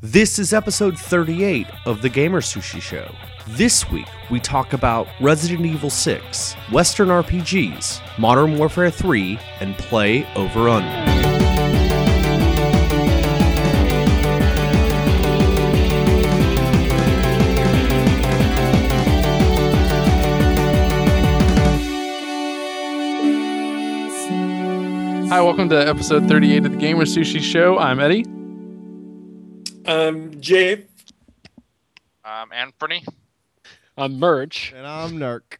This is episode 38 of the GamerSushi Show. This week, we talk about Resident Evil 6, Western RPGs, Modern Warfare 3, and Play Over Under. Hi, welcome to episode 38 of the GamerSushi Show. I'm Eddie. Um, Jay. Um, Anthony. I'm Merch. And I'm Nerk.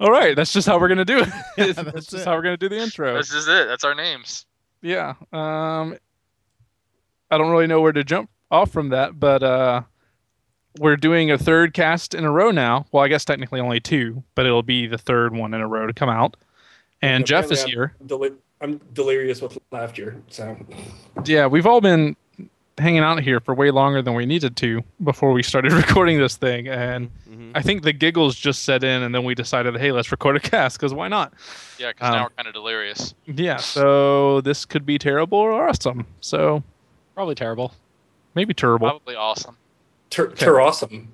All right, that's just how we're gonna do it. Yeah, that's that's just it. how we're gonna do the intro. This is it. That's our names. Yeah. Um, I don't really know where to jump off from that, but uh, we're doing a third cast in a row now. Well, I guess technically only two, but it'll be the third one in a row to come out. And Jeff is here. I'm, deli- I'm delirious with laughter. So Yeah, we've all been hanging out here for way longer than we needed to before we started recording this thing, and Mhm. I think the giggles just set in, and then we decided, hey, let's record a cast because why not? Yeah, because Um, now we're kind of delirious. Yeah, so this could be terrible or awesome. So Probably terrible. maybe terrible. Probably awesome. ter- ter- awesome.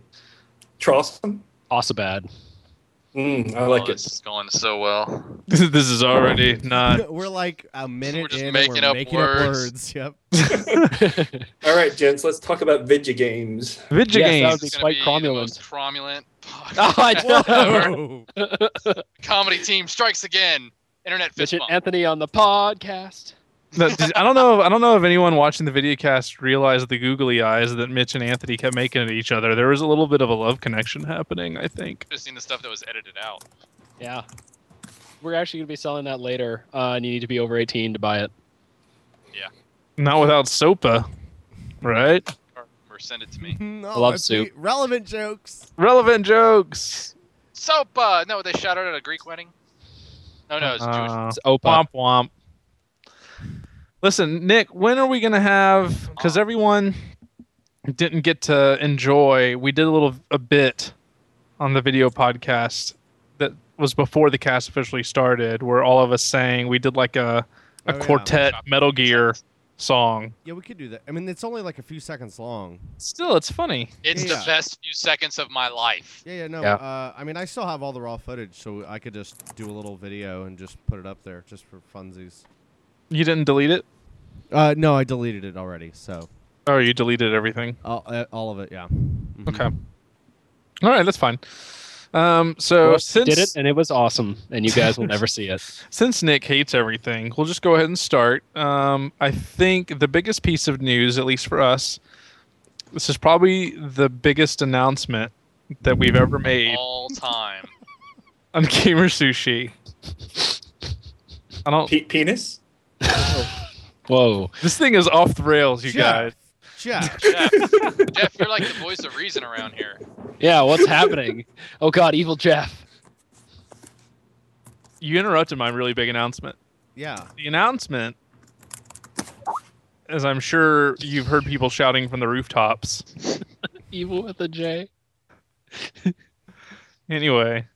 Awesome. Also bad. Mm, I Oh, like this it. is going so well. this is already not. we're like a minute just in making we're up making words. up words. Yep. All right, gents, let's talk about video games. Video Yes, that games. would be It's gonna quite be the cromulent. cromulent Oh, I know. Comedy team strikes again. Internet fist bump. Anthony on the podcast. No, did- I don't know. I don't know if anyone watching the video cast realized the googly eyes that Mitch and Anthony kept making at each other. There was a little bit of a love connection happening. I think. Just seen the stuff that was edited out. Yeah. We're actually going to be selling that later, uh, and you need to be over 18 to buy it. Yeah. Not without SOPA, right? Or, or send it to me. no, I love soup. the Relevant jokes. Relevant jokes. Soap. Uh, no, they shot out at a Greek wedding. No, no, it's Jewish. Uh, It's Opa. Womp womp. Listen, Nick, when are we gonna have? Because everyone didn't get to enjoy. We did a little a bit on the video podcast that was before the cast officially started, where all of us sang. We did like a a Oh, yeah. quartet Metal Gear song. Yeah, we could do that. I mean, it's only like a few seconds long. Still, it's funny. It's Yeah. the best few seconds of my life. Yeah, yeah, no. Yeah. Uh, I mean, I still have all the raw footage, so I could just do a little video and just put it up there just for funsies. You didn't delete it. Uh, no, I deleted it already. So Oh, you deleted everything. all, uh, all of it, yeah. Mhm. Okay. All right, that's fine. Um, so Well, since did it, and it was awesome, and you guys will never see it. since Nick hates everything, we'll just go ahead and start. Um, I think the biggest piece of news, at least for us, this is probably the biggest announcement that we've ever made All time. on GamerSushi. I don't. Pe- penis. Whoa. This thing is off the rails, you Jeff. guys. Jeff. Jeff, Jeff, you're like the voice of reason around here. Yeah, what's happening? Oh, God, evil Jeff. You interrupted my really big announcement. yeah. The announcement, as I'm sure you've heard people shouting from the rooftops. Evil with a J. Anyway,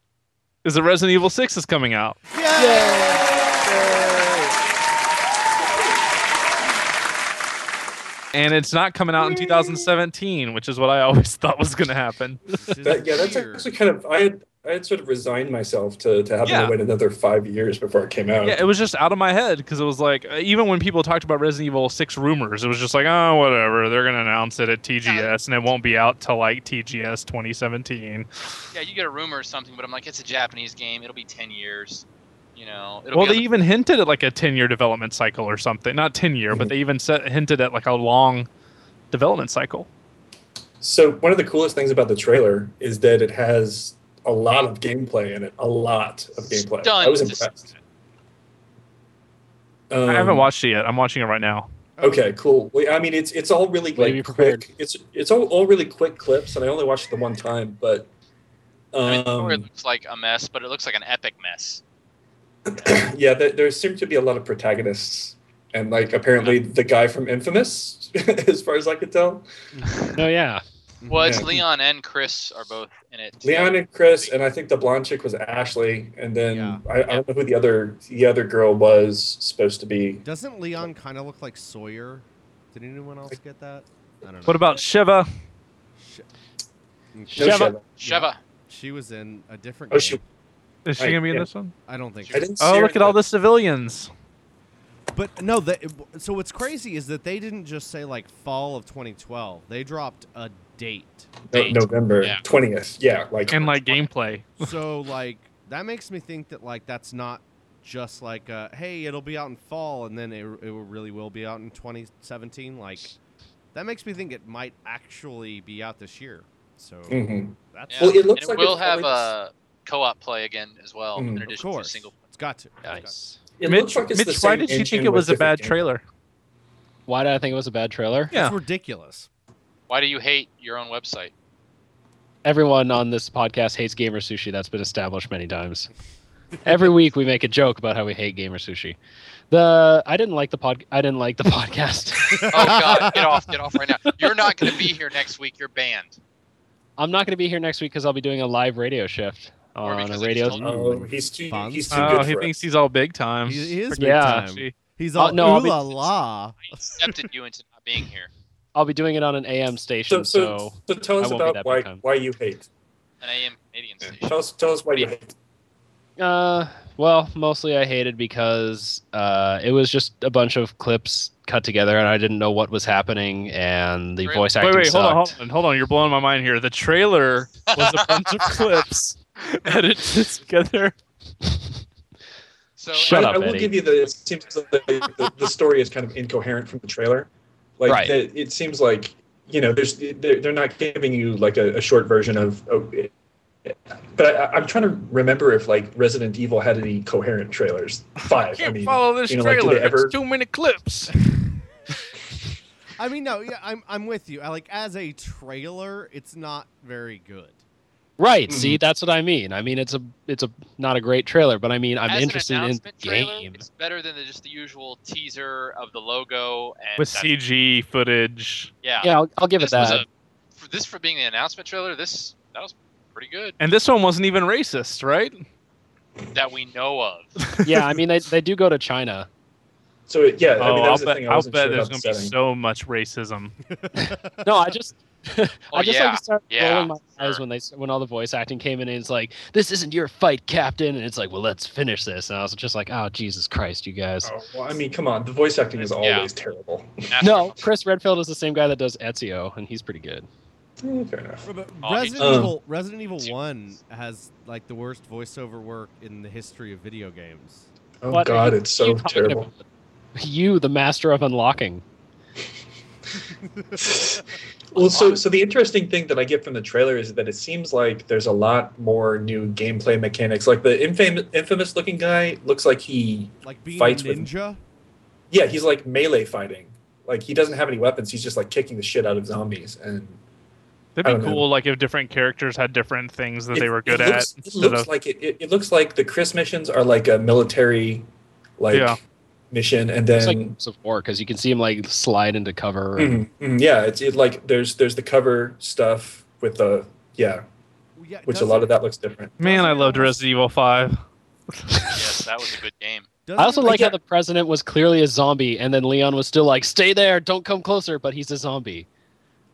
is the Resident Evil 6 is coming out. And it's not coming out in 2017, which is what I always thought was going to happen. That, yeah, that's actually kind of. I had I had sort of resigned myself to, to having Yeah. to wait another five years before it came out. Yeah, it was just out of my head because it was like uh, even when people talked about Resident Evil 6 rumors, it was just like, oh, whatever. They're going to announce it at TGS and it won't be out till like TGS 2017. Yeah, you get a rumor or something, but I'm like, it's a Japanese game. It'll be 10 years. You know, it'll Well, they on even hinted at like a 10 year development cycle or something. Not 10 year, but they even set, hinted at like a long development cycle. So one of the coolest things about the trailer is that it has a lot of gameplay in it. A lot of gameplay. I was Stunned. impressed. I haven't Um, watched it yet. I'm watching it right now. Okay, cool. Well, I mean, it's it's all really like quick. It's it's all, all really quick clips, and I only watched it the one time. But I mean, the story um, looks like a mess, but it looks like an epic mess. yeah, there, there seem to be a lot of protagonists, and like apparently the guy from Infamous, as far as I could tell, mm-hmm. Oh, yeah. Well, it's Yeah. Leon and Chris are both in it. too. Leon and Chris, and I think the blonde chick was Ashley, and then Yeah. I, I don't know who the other the other girl was supposed to be. Doesn't Leon kind of look like Sawyer? Did anyone else get that? I don't know. What about Shiva? No Sheva. Sheva. Sheva. She was in a different Oh, game. she. Is she Right, gonna be in yeah. this one? I don't think. I So. Oh, look at all the civilians. But no, they, so what's crazy is that they didn't just say like fall of 2012. They dropped a date. No, Date. November Yeah. twentieth. Yeah, like And like gameplay. so like that makes me think that like that's not just like uh, hey it'll be out in fall and then it, it really will be out in 2017 like that makes me think it might actually be out this year so Mhm. that's Yeah. Well, it looks and like it will it's have always- uh, co-op play again as well, Mm. in Of of addition course to single. it's got to It's got to. Nice. It Mitch, like Mitch why did you think it was a bad gameplay. trailer? Why did I think it was a bad trailer? Yeah. it's ridiculous Why do you hate your own website? Everyone on this podcast hates GamerSushi. That's been established many times. Every week we make a joke about how we hate GamerSushi. The I didn't like the pod. I didn't like the podcast. Oh God, get off, get off right now. You're not going to be here next week. You're banned. I'm not going to be here next week because I'll be doing a live radio shift Or on a radio. just Oh, he's too. Fun. He's too Oh, good he for thinks us. he's all big time. he, he is big yeah. time She- he's Uh, all no, ooh I'll be- la la I accepted you into not being here. I'll be doing it on an AM station. So, So, so, so tell I us won't be about that why why you hate. An AM Canadian station. Tell us tell us why you hate. uh, well, mostly I hated because uh, it was just a bunch of clips cut together, and I didn't know what was happening, and the Really? voice Wait, acting wait, hold on, hold on, hold on. You're blowing my mind here. The trailer was a bunch of clips edited together. So Shut I, up, I will Eddie. give you the. It seems like the, the, the story is kind of incoherent from the trailer. Like Right. the, it seems like you know, there's they're, they're not giving you like a, a short version of. of it. But I, I'm trying to remember if like Resident Evil had any coherent trailers. Five. I Can't I mean, follow this you know, trailer. they ever- It's too many clips. i mean no yeah i'm, I'm with you I, like as a trailer it's not very good Right. Mhm. See, that's what I mean. I mean, it's a it's a not a great trailer, but I mean, I'm as interested an in announcement the trailer, game. it's better than the, just the usual teaser of the logo and With that- CG footage. Yeah, Yeah, I'll, I'll give it this was that. a for this for being the announcement trailer. This that was pretty good And this one wasn't even racist, right? that we know of. yeah, I mean, they they do go to China. So it, yeah, I oh, mean, that I'll was the bet, thing I I'll bet sure there's going to be so much racism. No, I just I Oh, just yeah, like start yeah, rolling my eyes sure. when they when all the voice acting came in and it's like, this isn't your fight, Captain, and it's like, well, let's finish this. And I was just like, oh Jesus Christ, you guys. Oh, well, I mean, come on. The voice acting is Yeah. always terrible. No, Chris Redfield is the same guy that does Ezio, and he's pretty good. Eh, Fair enough. But Oh, Resident Um, Evil Resident Evil 1 has like the worst voiceover work in the history of video games. Oh What God, it's so terrible. about? You, the master of unlocking. Well, so so the interesting thing that I get from the trailer is that it seems like there's a lot more new gameplay mechanics. Like the infamous infamous looking guy looks like he Like being Fights a with- ninja. yeah, he's like melee fighting. Like he doesn't have any weapons. He's just like kicking the shit out of zombies and That'd be don't know. cool, like if different characters had different things that it- they were good it looks, at. It looks of, like it, it, it looks like the Chris missions are like a military like Yeah. Mission and It's then like Gears of because you can see him like slide into cover. Mhm, mhm, yeah, it's it, like there's there's the cover stuff with the yeah, Yeah, which a lot of that looks different. Man, I doesn't it loved Resident Evil 5. yes, that was a good game. doesn't I also like how the president was clearly a zombie, and then Leon was still like, "Stay there, don't come closer," but he's a zombie.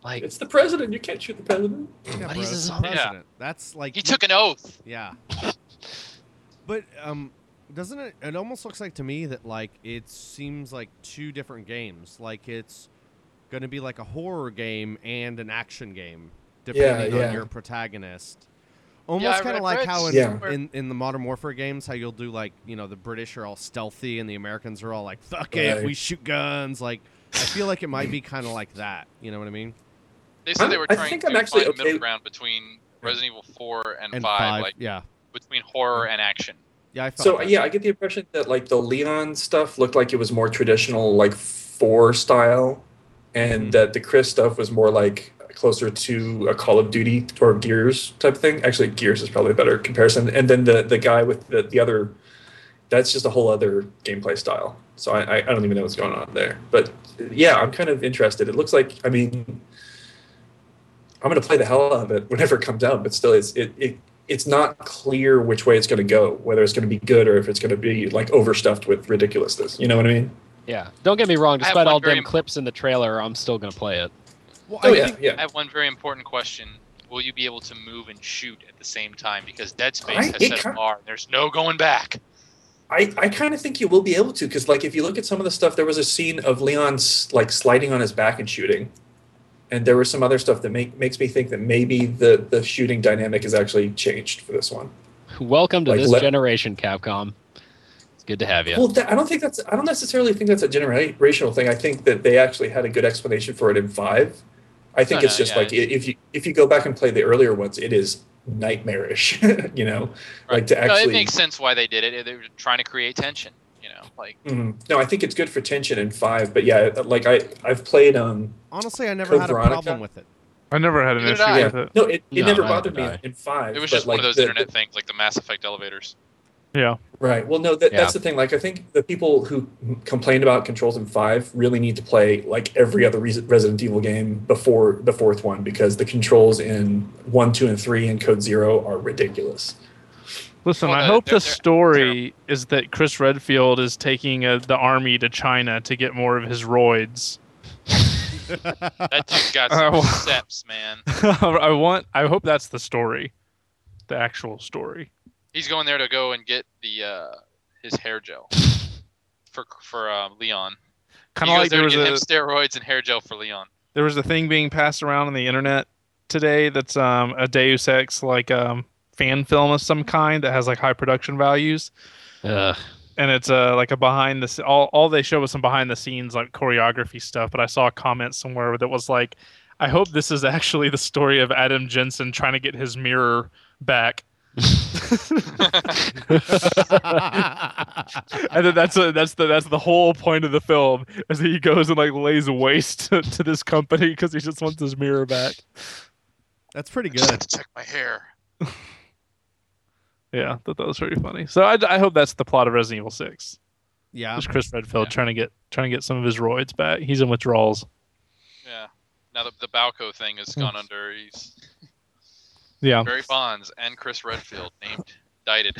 Like, It's the president. You can't shoot the president. Yeah, But bro, he's a zombie. president. That's like He took an oath. Yeah. but um doesn't it it almost looks like to me that like it seems like two different games. Like it's going to be like a horror game and an action game depending Yeah, on your protagonist. Almost I kind of like how in, Yeah. in in the modern warfare games how you'll do like, you know, the British are all stealthy and the Americans are all like fuck it, we shoot guns like I feel like it might be kind of like that. You know what I mean? They said I'm- they were I think to I'm actually find a middle ground between Resident Evil 4 and, And 5, five, like yeah. between horror and action. Yeah, I So that. yeah, I get the impression that like the Leon stuff looked like it was more traditional, like four style, and Mhm. that the Chris stuff was more like closer to a Call of Duty or Gears type thing. Actually, Gears is probably a better comparison. And then the the guy with the the other, that's just a whole other gameplay style. So I I I don't even know what's going on there. But yeah, I'm kind of interested. It looks like I mean. I'm gonna play the hell out of it whenever it comes out, but still, it's it, it it's not clear which way it's going to go, whether it's going to be good or if it's going to be like overstuffed with ridiculousness. You know what I mean? yeah. Don't get me wrong. Despite all very them clips in the trailer, I'm still gonna play it. Well, Oh I yeah, think- I have one very important question. Will you be able to move and shoot at the same time? Because Dead Space I- has set a kind- bar. There's no going back. I, I kind of think you will be able to because like if you look at some of the stuff, there was a scene of Leon's like sliding on his back and shooting, and there was some other stuff that make, makes me think that maybe the the shooting dynamic has actually changed for this one. Welcome to Like, this let- generation, Capcom. It's good to have you. Well, that, I don't think that's I don't necessarily think that's a generational thing. I think that they actually had a good explanation for it in five. I think No, it's no, just yeah, like i if you if you go back and play the earlier ones, it is nightmarish. you know, like to actually. no, actually. it makes sense why they did it. They were trying to create tension. You know, like Mhm. No, I think it's good for tension in five, but yeah, like I I've played um honestly, I never Code had a Veronica? problem with it. I never had an Neither issue I. with it. no it, it No, never neither bothered me I. in, in five. it was but, just one of those the- internet the- things, like the Mass Effect elevators. Yeah. Right. Well, no, that, Yeah. that's the thing. Like, I think the people who complained about controls in five really need to play like every other Resident Evil game before the fourth one because the controls in one, two, and three and Code Zero are ridiculous. Listen, Well, I the- hope they're- the they're story is that Chris Redfield is taking uh the army to China to get more of his roids. That dude's got Uh, some well- steps, man. I want. I hope that's the story, the actual story. He's going there to go and get the uh, his hair gel for for um, Leon. Kind of like there there to was get him a steroids and hair gel for Leon. there was a thing being passed around on the internet today that's um a Deus Ex like um fan film of some kind that has like high production values. Ugh. and it's uh like a behind the s- all all they show was some behind the scenes like choreography stuff but i saw a comment somewhere that was like i hope this is actually the story of adam jensen trying to get his mirror back and think that's a, that's the that's the whole point of the film is that he goes and like lays waste to, to this company because he just wants his mirror back. That's pretty good Just had good. to check my hair. Yeah, I thought that was pretty funny. So I, I hope that's the plot of Resident Evil Six. Yeah. Just Chris Redfield Yeah. trying to get trying to get some of his roids back. He's in withdrawals. Yeah. Now the the Balco thing has gone under. He's Yeah. Barry Bonds and Chris Redfield named indicted.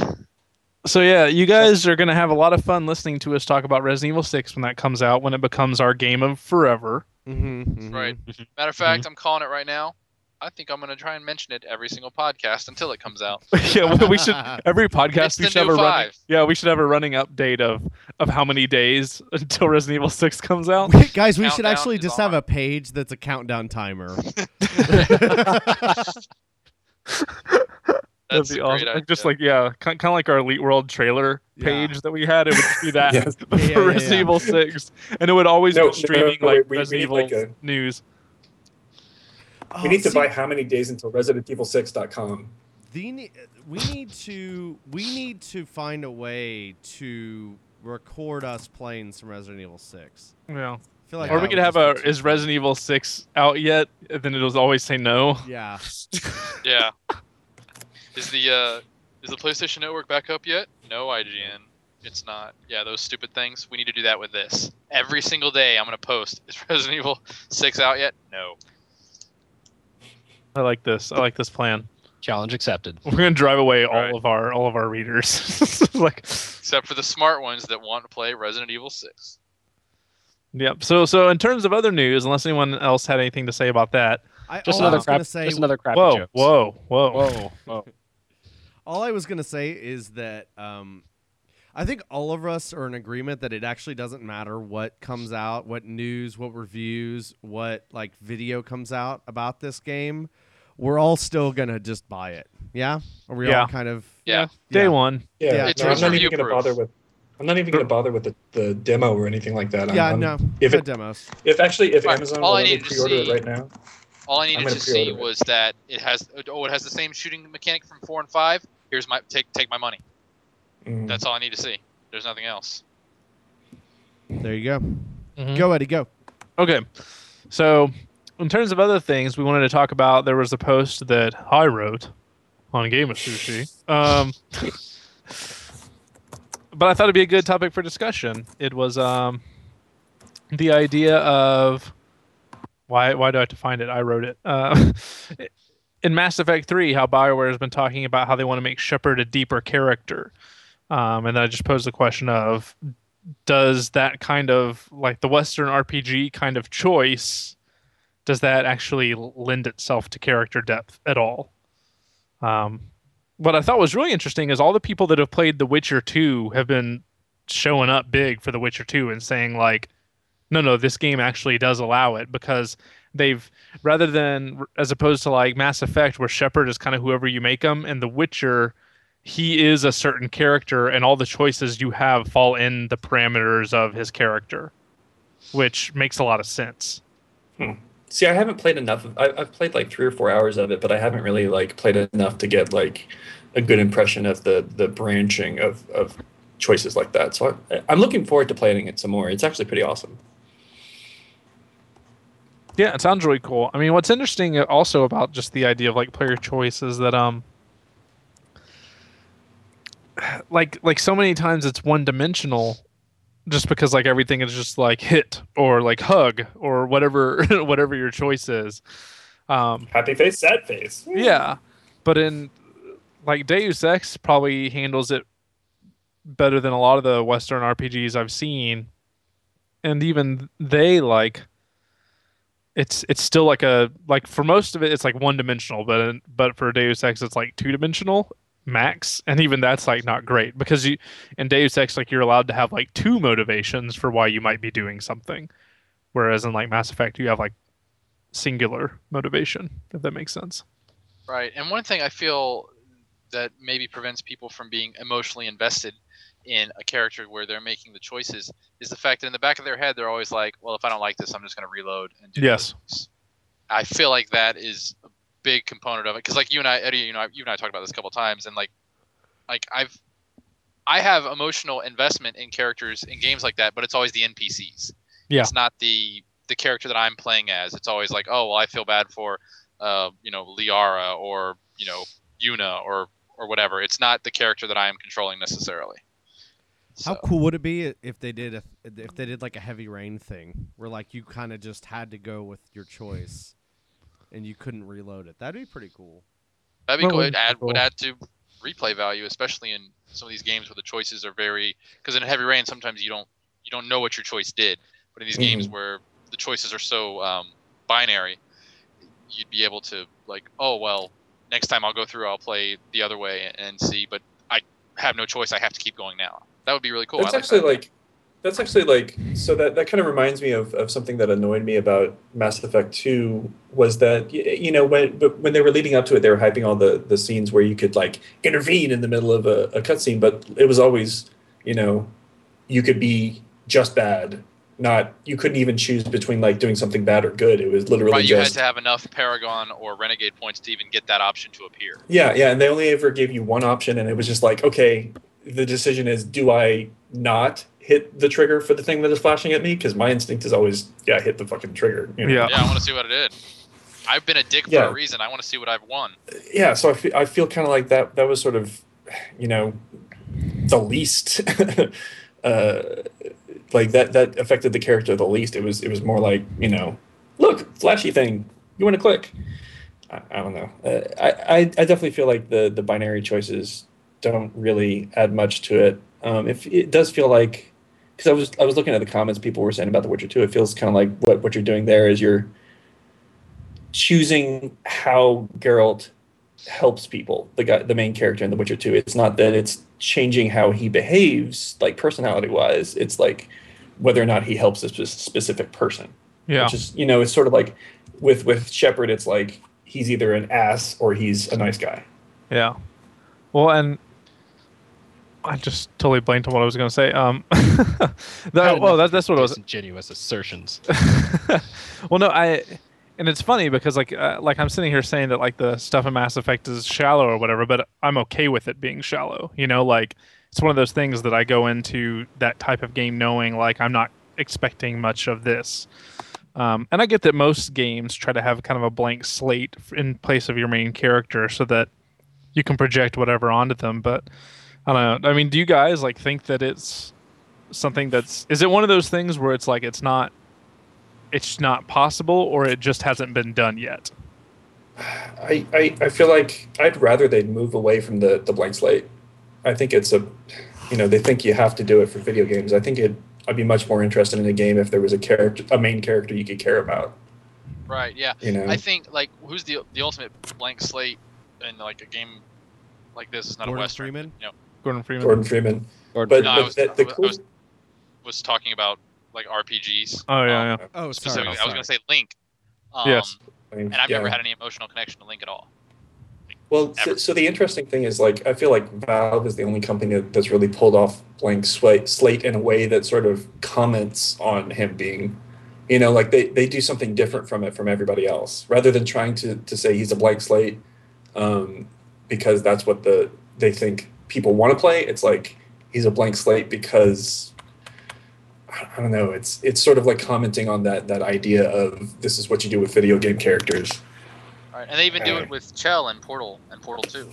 So yeah, you guys are gonna have a lot of fun listening to us talk about Resident Evil Six when that comes out, when it becomes our game of forever. Mm-hmm, Right. Matter of fact, I'm calling it right now. I think I'm gonna try and mention it every single podcast until it comes out. yeah, well, we should every podcast It's we should have a running. Yeah, we should have a running update of of how many days until Resident Evil Six comes out. Guys, we should actually is just have a page that's a countdown timer. That's That'd be a great awesome. Just like yeah, kind of like our Elite World trailer Yeah. page that we had. It would be that Yes. for Yeah, yeah, Resident yeah. Evil Six, and it would always No, be streaming no, like we- we Resident need, Evil like, a- news. Oh, we need to see, buy how many days until ResidentEvil6.com. the we need to we need to find a way to record us playing some Resident Evil Six. Yeah. I feel like Or we could have a be too is. Resident Evil Six out yet? And then it'll always say no. Yeah. Yeah. Is the uh is the PlayStation Network back up yet? No, IGN. It's not. Yeah, those stupid things. We need to do that with this. Every single day I'm gonna post. Is Resident Evil Six out yet? No. I like this. I like this plan. Challenge accepted. We're gonna drive away Right. all of our all of our readers. like, Except for the smart ones that want to play Resident Evil Six. yep. So so in terms of other news, unless anyone else had anything to say about that, I, Just all I another crap. say, just another crappy whoa, whoa, whoa, whoa, whoa. all I was gonna say is that um, I think all of us are in agreement that it actually doesn't matter what comes out, what news, what reviews, what like video comes out about this game. We're all still gonna just buy it. Yeah. Are we Yeah. all kind of? Yeah. Day one. Yeah, Yeah, it's no, I'm not review even going to proof. bother with. I'm not even going to bother with the, the demo or anything like that. I'm- Yeah. I'm- no. If no it, demos. if actually if Right, Amazon all will I let me needed to pre-order it right now, All I needed gonna see it. was that it has oh it has the same shooting mechanic from four and five. Here's my take take my money. mm, That's all I need to see. There's nothing else. There you go. Mhm. Go Eddie. Go. Okay. So, in terms of other things we wanted to talk about, there was a post that I wrote on GamerSushi. Um, but I thought it'd be a good topic for discussion. It was um, the idea of why why do I have to find it? I wrote it. Uh, in Mass Effect 3, how BioWare has been talking about how they want to make Shepard a deeper character. Um, and then I just posed the question of does that kind of like the Western RPG kind of choice does that actually lend itself to character depth at all? Um, what I thought was really interesting is all the people that have played The Witcher 2 have been showing up big for The Witcher 2 and saying like, no, no, this game actually does allow it because they've rather than as opposed to like Mass Effect where Shepard is kind of whoever you make him, and The Witcher, he is a certain character, and all the choices you have fall in the parameters of his character, which makes a lot of sense. See, I haven't played enough. Of, I, I've played like three or four hours of it, but I haven't really like played enough to get like a good impression of the the branching of of choices like that. So I, I'm looking forward to playing it some more. It's actually pretty awesome. Yeah, it sounds really cool. I mean, what's interesting also about just the idea of like player choice is that um like like so many times it's one dimensional just because like everything is just like hit or like hug or whatever whatever your choice is. Um Happy face, sad face. yeah. But in like Deus Ex probably handles it better than a lot of the Western RPGs I've seen. And even they like it's it's still like a like for most of it it's like one dimensional, but but for Deus Ex it's like two dimensional max, and even that's like not great because you in Deus Ex like you're allowed to have like two motivations for why you might be doing something, whereas in like Mass Effect you have like singular motivation if that makes sense. Right. And one thing I feel that maybe prevents people from being emotionally invested in a character where they're making the choices is the fact that in the back of their head they're always like, well, if I don't like this, I'm just going to reload and do Yes. this. I feel like that is big component of it because, like you and I, Eddie, you know, you and I talked about this a couple times, and like, like I've, I have emotional investment in characters in games like that, but it's always the NPCs. Yeah. It's not the the character that I'm playing as. It's always like, oh, well, I feel bad for, uh, you know, Liara or you know, Yuna or or whatever. It's not the character that I am controlling necessarily. How cool would it be if they did a, if they did like a heavy rain thing where like you kind of just had to go with your choice and you couldn't reload it? That'd be pretty cool. That'd be Well, cool. It be add, would add to replay value, especially in some of these games where the choices are very. Because in Heavy Rain, sometimes you don't you don't know what your choice did. But in these games Mhm. where the choices are so um, binary, you'd be able to like, oh well, next time I'll go through, I'll play the other way and see. But I have no choice. I have to keep going now. That would be really cool. That's I like actually that. like that's actually like so that that kind of reminds me of, of something that annoyed me about Mass Effect 2 was that you know when but when they were leading up to it they were hyping all the the scenes where you could like intervene in the middle of a, a cutscene but it was always you know you could be just bad not you couldn't even choose between like doing something bad or good it was literally Right, you had to have enough Paragon or Renegade points to even get that option to appear. yeah yeah and they only ever gave you one option and it was just like okay the decision is do I not hit the trigger for the thing that is flashing at me because my instinct is always yeah hit the fucking trigger you know? Yeah. Yeah, I want to see what it did. I've been a dick for a reason. I want to see what I've won. yeah so I feel, I feel kind of like that that was sort of you know the least uh like that that affected the character the least it was it was more like you know look flashy thing you want to click I, I don't know uh, I, I i definitely feel like the the binary choices don't really add much to it um if it does feel like because i was i was looking at the comments people were saying about the witcher 2 it feels kind of like what what you're doing there is you're choosing how Geralt helps people, the guy, the main character in The Witcher 2. It's not that it's changing how he behaves, like personality wise. It's like whether or not he helps a specific person. Yeah. Which is, you know, it's sort of like with with Shepard, it's like he's either an ass or he's a nice guy. Yeah. Well, and I just totally blanked on what I was going to say. Um, that, well, that, that's what I was. disingenuous assertions. well, no, I, and it's funny because like, uh, like I'm sitting here saying that like the stuff in Mass Effect is shallow or whatever, but I'm okay with it being shallow. You know, like it's one of those things that I go into that type of game knowing like I'm not expecting much of this. Um, and I get that most games try to have kind of a blank slate in place of your main character so that you can project whatever onto them. But I don't know. I mean, do you guys like think that it's something that's is it one of those things where it's like it's not it's not possible or it just hasn't been done yet? I, I, I feel like I'd rather they'd move away from the, the blank slate. I think it's a, you know, they think you have to do it for video games. I think it, I'd be much more interested in a game if there was a character, a main character you could care about. Right. Yeah. You know, I think like who's the the ultimate blank slate in like a game like this is not Gordon a western. Freeman? You know, Gordon Freeman. Gordon Freeman. Or But, No, I but was- the, the I was- I cool. was- was talking about like RPGs. Oh yeah, um, yeah. Oh, sorry. Specifically, I was gonna say Link. Um, Yes. I mean, And I've yeah. never had any emotional connection to Link at all. Well, so, so the interesting thing is, like, I feel like Valve is the only company that's really pulled off blank slate, slate in a way that sort of comments on him being, you know, like they, they do something different from it from everybody else, rather than trying to, to say he's a blank slate, um, because that's what the they think people want to play. It's like he's a blank slate because I I don't know. It's it's sort of like commenting on that that idea of this is what you do with video game characters. Right. And they even do Right. it with Chell and Portal and Portal 2. Mhm,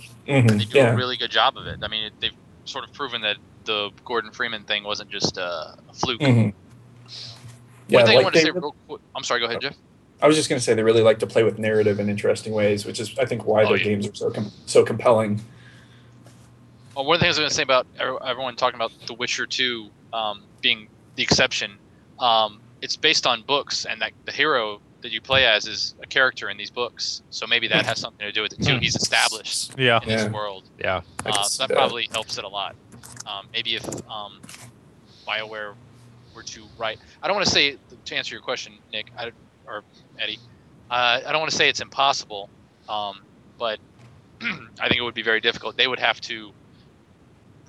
And they do yeah. a really good job of it. I mean, it, they've sort of proven that the Gordon Freeman thing wasn't just uh, a fluke. Mhm. Yeah, One thing I want to say real quick. I'm sorry, go ahead, Jeff. I was just going to say they really like to play with narrative in interesting ways, which is I think why Oh, their yeah. games are so com- so compelling. Well, one of the things I was going to say about everyone talking about The Witcher 2 um, being the exception, um, it's based on books, and that the hero that you play as is a character in these books. So maybe that has something to do with it too. Hmm. He's established Yeah. in Yeah. this world. yeah. I Uh, so that that. probably helps it a lot. Um, maybe if um, Bioware were to write, I don't want to say to answer your question, Nick I, or Eddie. Uh, I don't want to say it's impossible, um, but I think it would be very difficult. They would have to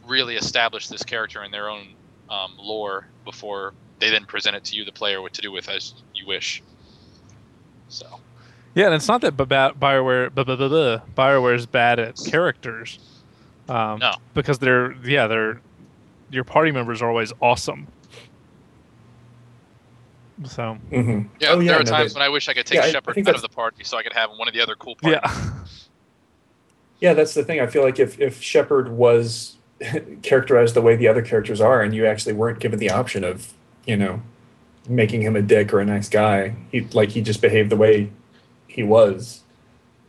really establish this character in their own um, lore before they then present it to you, the player, what to do with as you wish. So Yeah, and it's not that Ba- Bioware bu- Bioware's bad at characters. Um, No. because they're yeah they're your party members are always awesome. So hmm yeah, Oh, yeah, there are no, times they- when I wish I could take Yeah, I- I Shepard think out of the party so I could have one of the other cool party yeah, Yeah, that's the thing. I feel like if if Shepard was characterized the way the other characters are, and you actually weren't given the option of you know making him a dick or a nice guy, he like he just behaved the way he was,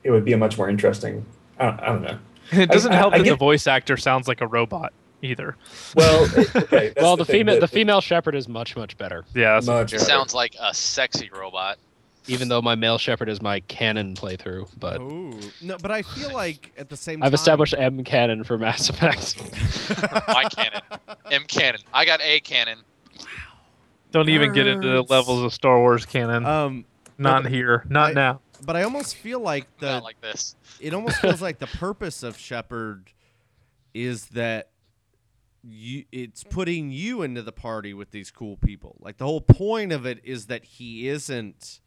it would be a much more interesting. I don't, I don't know. it doesn't I- help I that the get- voice actor sounds like a robot either. Well, okay. well, the, thing, female that- the female Shepard is much much better. Yeah, much better. sounds like a sexy robot. Even though my male Shepard is my canon playthrough, but Ooh. No, but I feel like at the same time. I've time established M canon for Mass Effect. My cannon. M cannon. I got A cannon. don't even get into the levels of Star Wars canon. Um, not but here, not I- now. but I almost feel like the Not like this. it almost feels like the purpose of Shepard is that you it's putting you into the party with these cool people. Like the whole point of it is that he isn't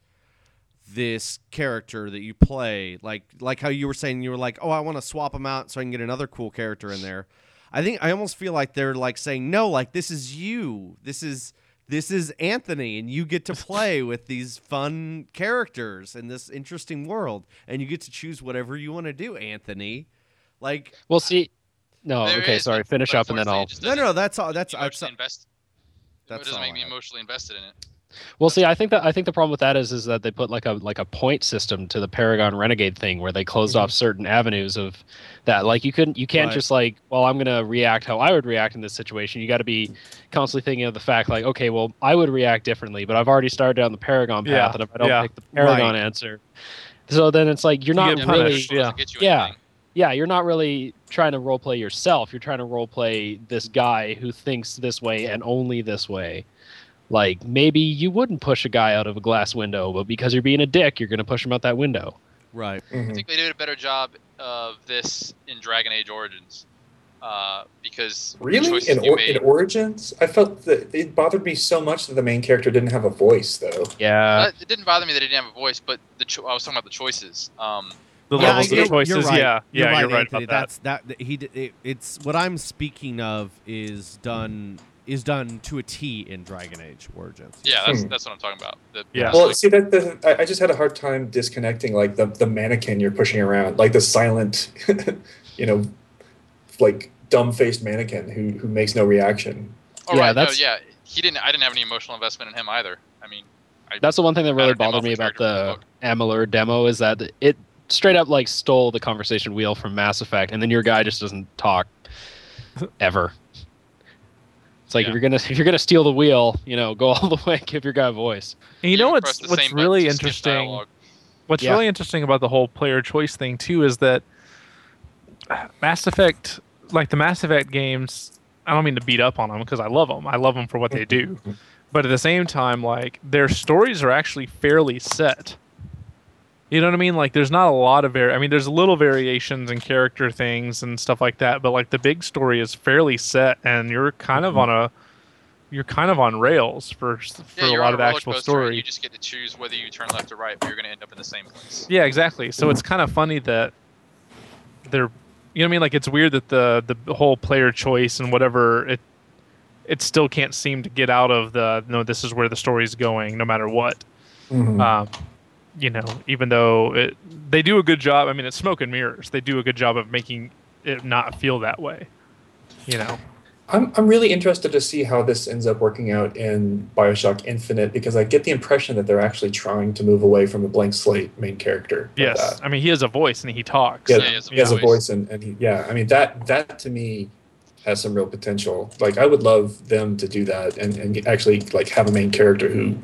this character that you play like like how you were saying you were like, "Oh, I want to swap them out so I can get another cool character in there." I think I almost feel like they're like saying, "No, like this is you. This is this is Anthony and you get to play with these fun characters in this interesting world and you get to choose whatever you want to do, Anthony." Like we'll see. No, There okay, is, sorry. Finish up and then I'll. it No, no, that's all that's that's emotionally invest. that's it doesn't make me emotionally invested in it. Well, see, I think that I think the problem with that is is that they put like a like a point system to the Paragon Renegade thing where they closed off certain avenues of that. Like you couldn't you can't Right. just like, well, I'm gonna react how I would react in this situation. You got to be constantly thinking of the fact like, okay, well, I would react differently, but I've already started down the Paragon path, Yeah, and if I don't yeah. pick the Paragon Right. answer, so then it's like you're You not really punished, It doesn't yeah. Yeah. yeah, you're not really trying to role play yourself. You're trying to role play this guy who thinks this way and only this way. Like maybe you wouldn't push a guy out of a glass window, but because you're being a dick, you're going to push him out that window. Right. I Mhm. think they did a better job of this in Dragon Age Origins. Uh, because the Really? choices In, you or, made, in Origins, I felt that it bothered me so much that the main character didn't have a voice, though. Yeah. Uh, it didn't bother me that he didn't have a voice, but the cho- I was talking about the choices. Um, The Yeah, levels you're- of choices, you're right. yeah, yeah, you're right, you're right Anthony. about that. That's that. that- He. It, it's what I'm speaking of is done is done to a T in Dragon Age Origins. yeah, that's Hmm. that's what I'm talking about. The- Yeah. Well, see that the, I- I just had a hard time disconnecting like the the mannequin you're pushing around, like the silent, you know, like dumb faced mannequin who who makes no reaction. Oh, Yeah, right, no, that's- yeah. He didn't. I didn't have any emotional investment in him either. I mean, I, That's the one thing that really bothered me about character the from Amalur demo is that it straight up like stole the conversation wheel from Mass Effect, and then your guy just doesn't talk ever. It's like Yeah. if you're gonna if you're gonna steal the wheel, you know, go all the way, give your guy a voice. And you know what's what's really interesting? dialogue. What's Yeah. really interesting about the whole player choice thing too is that Mass Effect, like the Mass Effect games, I don't mean to beat up on them because I love them. I love them for what they do, but at the same time, like their stories are actually fairly set. You know what I mean? Like there's not a lot of vari- I mean, there's little variations in character things and stuff like that, but like the big story is fairly set, and you're kind of on a you're kind of on rails for for Yeah, a you're lot on of a the roller actual coaster, story. You just get to choose whether you turn left or right, but you're going to end up in the same place. Yeah, exactly. So it's kind of funny that they're, you know what I mean? Like it's weird that the the whole player choice and whatever it, it still can't seem to get out of the no. This is where the story's going, no matter what. Mhm. Um, you know, even though it, they do a good job. I mean, it's smoke and mirrors. They do a good job of making it not feel that way. You know. I'm I'm really interested to see how this ends up working out in Bioshock Infinite because I get the impression that they're actually trying to move away from a blank slate main character. Yes, that. I mean he has a voice and he talks. Yeah, Yeah, he has a he has a voice. voice and, and he, yeah, I mean that that to me has some real potential. Like I would love them to do that and, and actually like have a main character who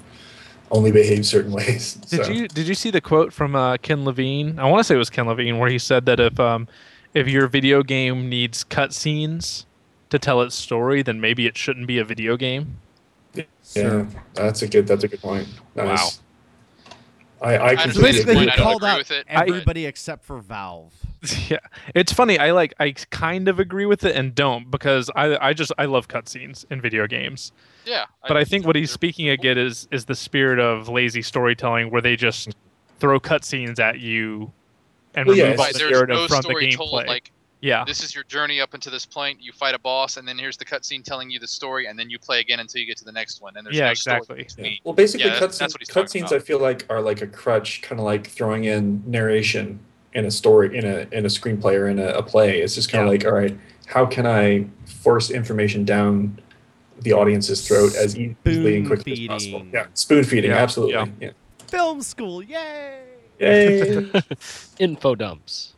only behave certain ways. Did So, you did you see the quote from uh, Ken Levine? I want to say it was Ken Levine where he said that if um if your video game needs cutscenes to tell its story, then maybe it shouldn't be a video game. Yeah, that's a good that's a good point. Nice. I, I I completely Basically, the he I called out with it, I- everybody except for Valve. yeah, it's funny. I like I kind of agree with it and don't because I I just I love cutscenes in video games. Yeah. But I think what he's speaking cool. again is is the spirit of lazy storytelling where they just throw cutscenes at you and Well, yeah, remove all Right, the there's narrative no from the story gameplay. told. Like yeah, this is your journey up into this point. You fight a boss, and then here's the cutscene telling you the story, and then you play again until you get to the next one. And there's Yeah, no story exactly. between. Yeah. Well, basically, Yeah, that's- that's what cutscenes, cutscenes. I feel like are like a crutch, kind of like throwing in narration in a story, in a in a screenplay or in a, a play. It's just kind of Yeah. like, all right, how can I force information down the audience's throat as easily and quickly as possible? Yeah, spoon feeding, Yeah, absolutely. yeah. Yeah. Film school, yay! Yay! Info dumps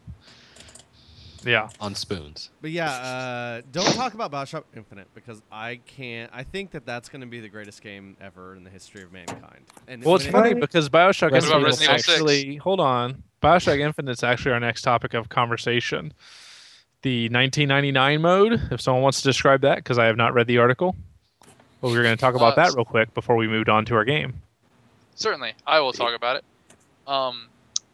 yeah. on spoons. But yeah, uh, don't talk about Bioshock Infinite because I can't. I think that that's going to be the greatest game ever in the history of mankind. And Well, it's it- funny because Bioshock What Infinite is Resident 6? actually hold on. Bioshock Infinite is actually our next topic of conversation. The 1999 mode, if someone wants to describe that, because I have not read the article. Well, we were going to talk about Uh, that real quick before we moved on to our game. Certainly, I will talk about it. Um,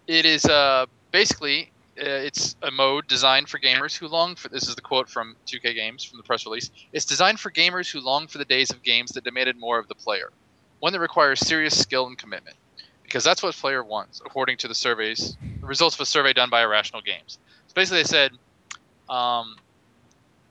it is uh, basically it's a mode designed for gamers who long for. This is the quote from 2K Games from the press release. It's designed for gamers who long for the days of games that demanded more of the player, one that requires serious skill and commitment, because that's what player wants, according to the surveys, the results of a survey done by Irrational Games. So basically, they said. Um,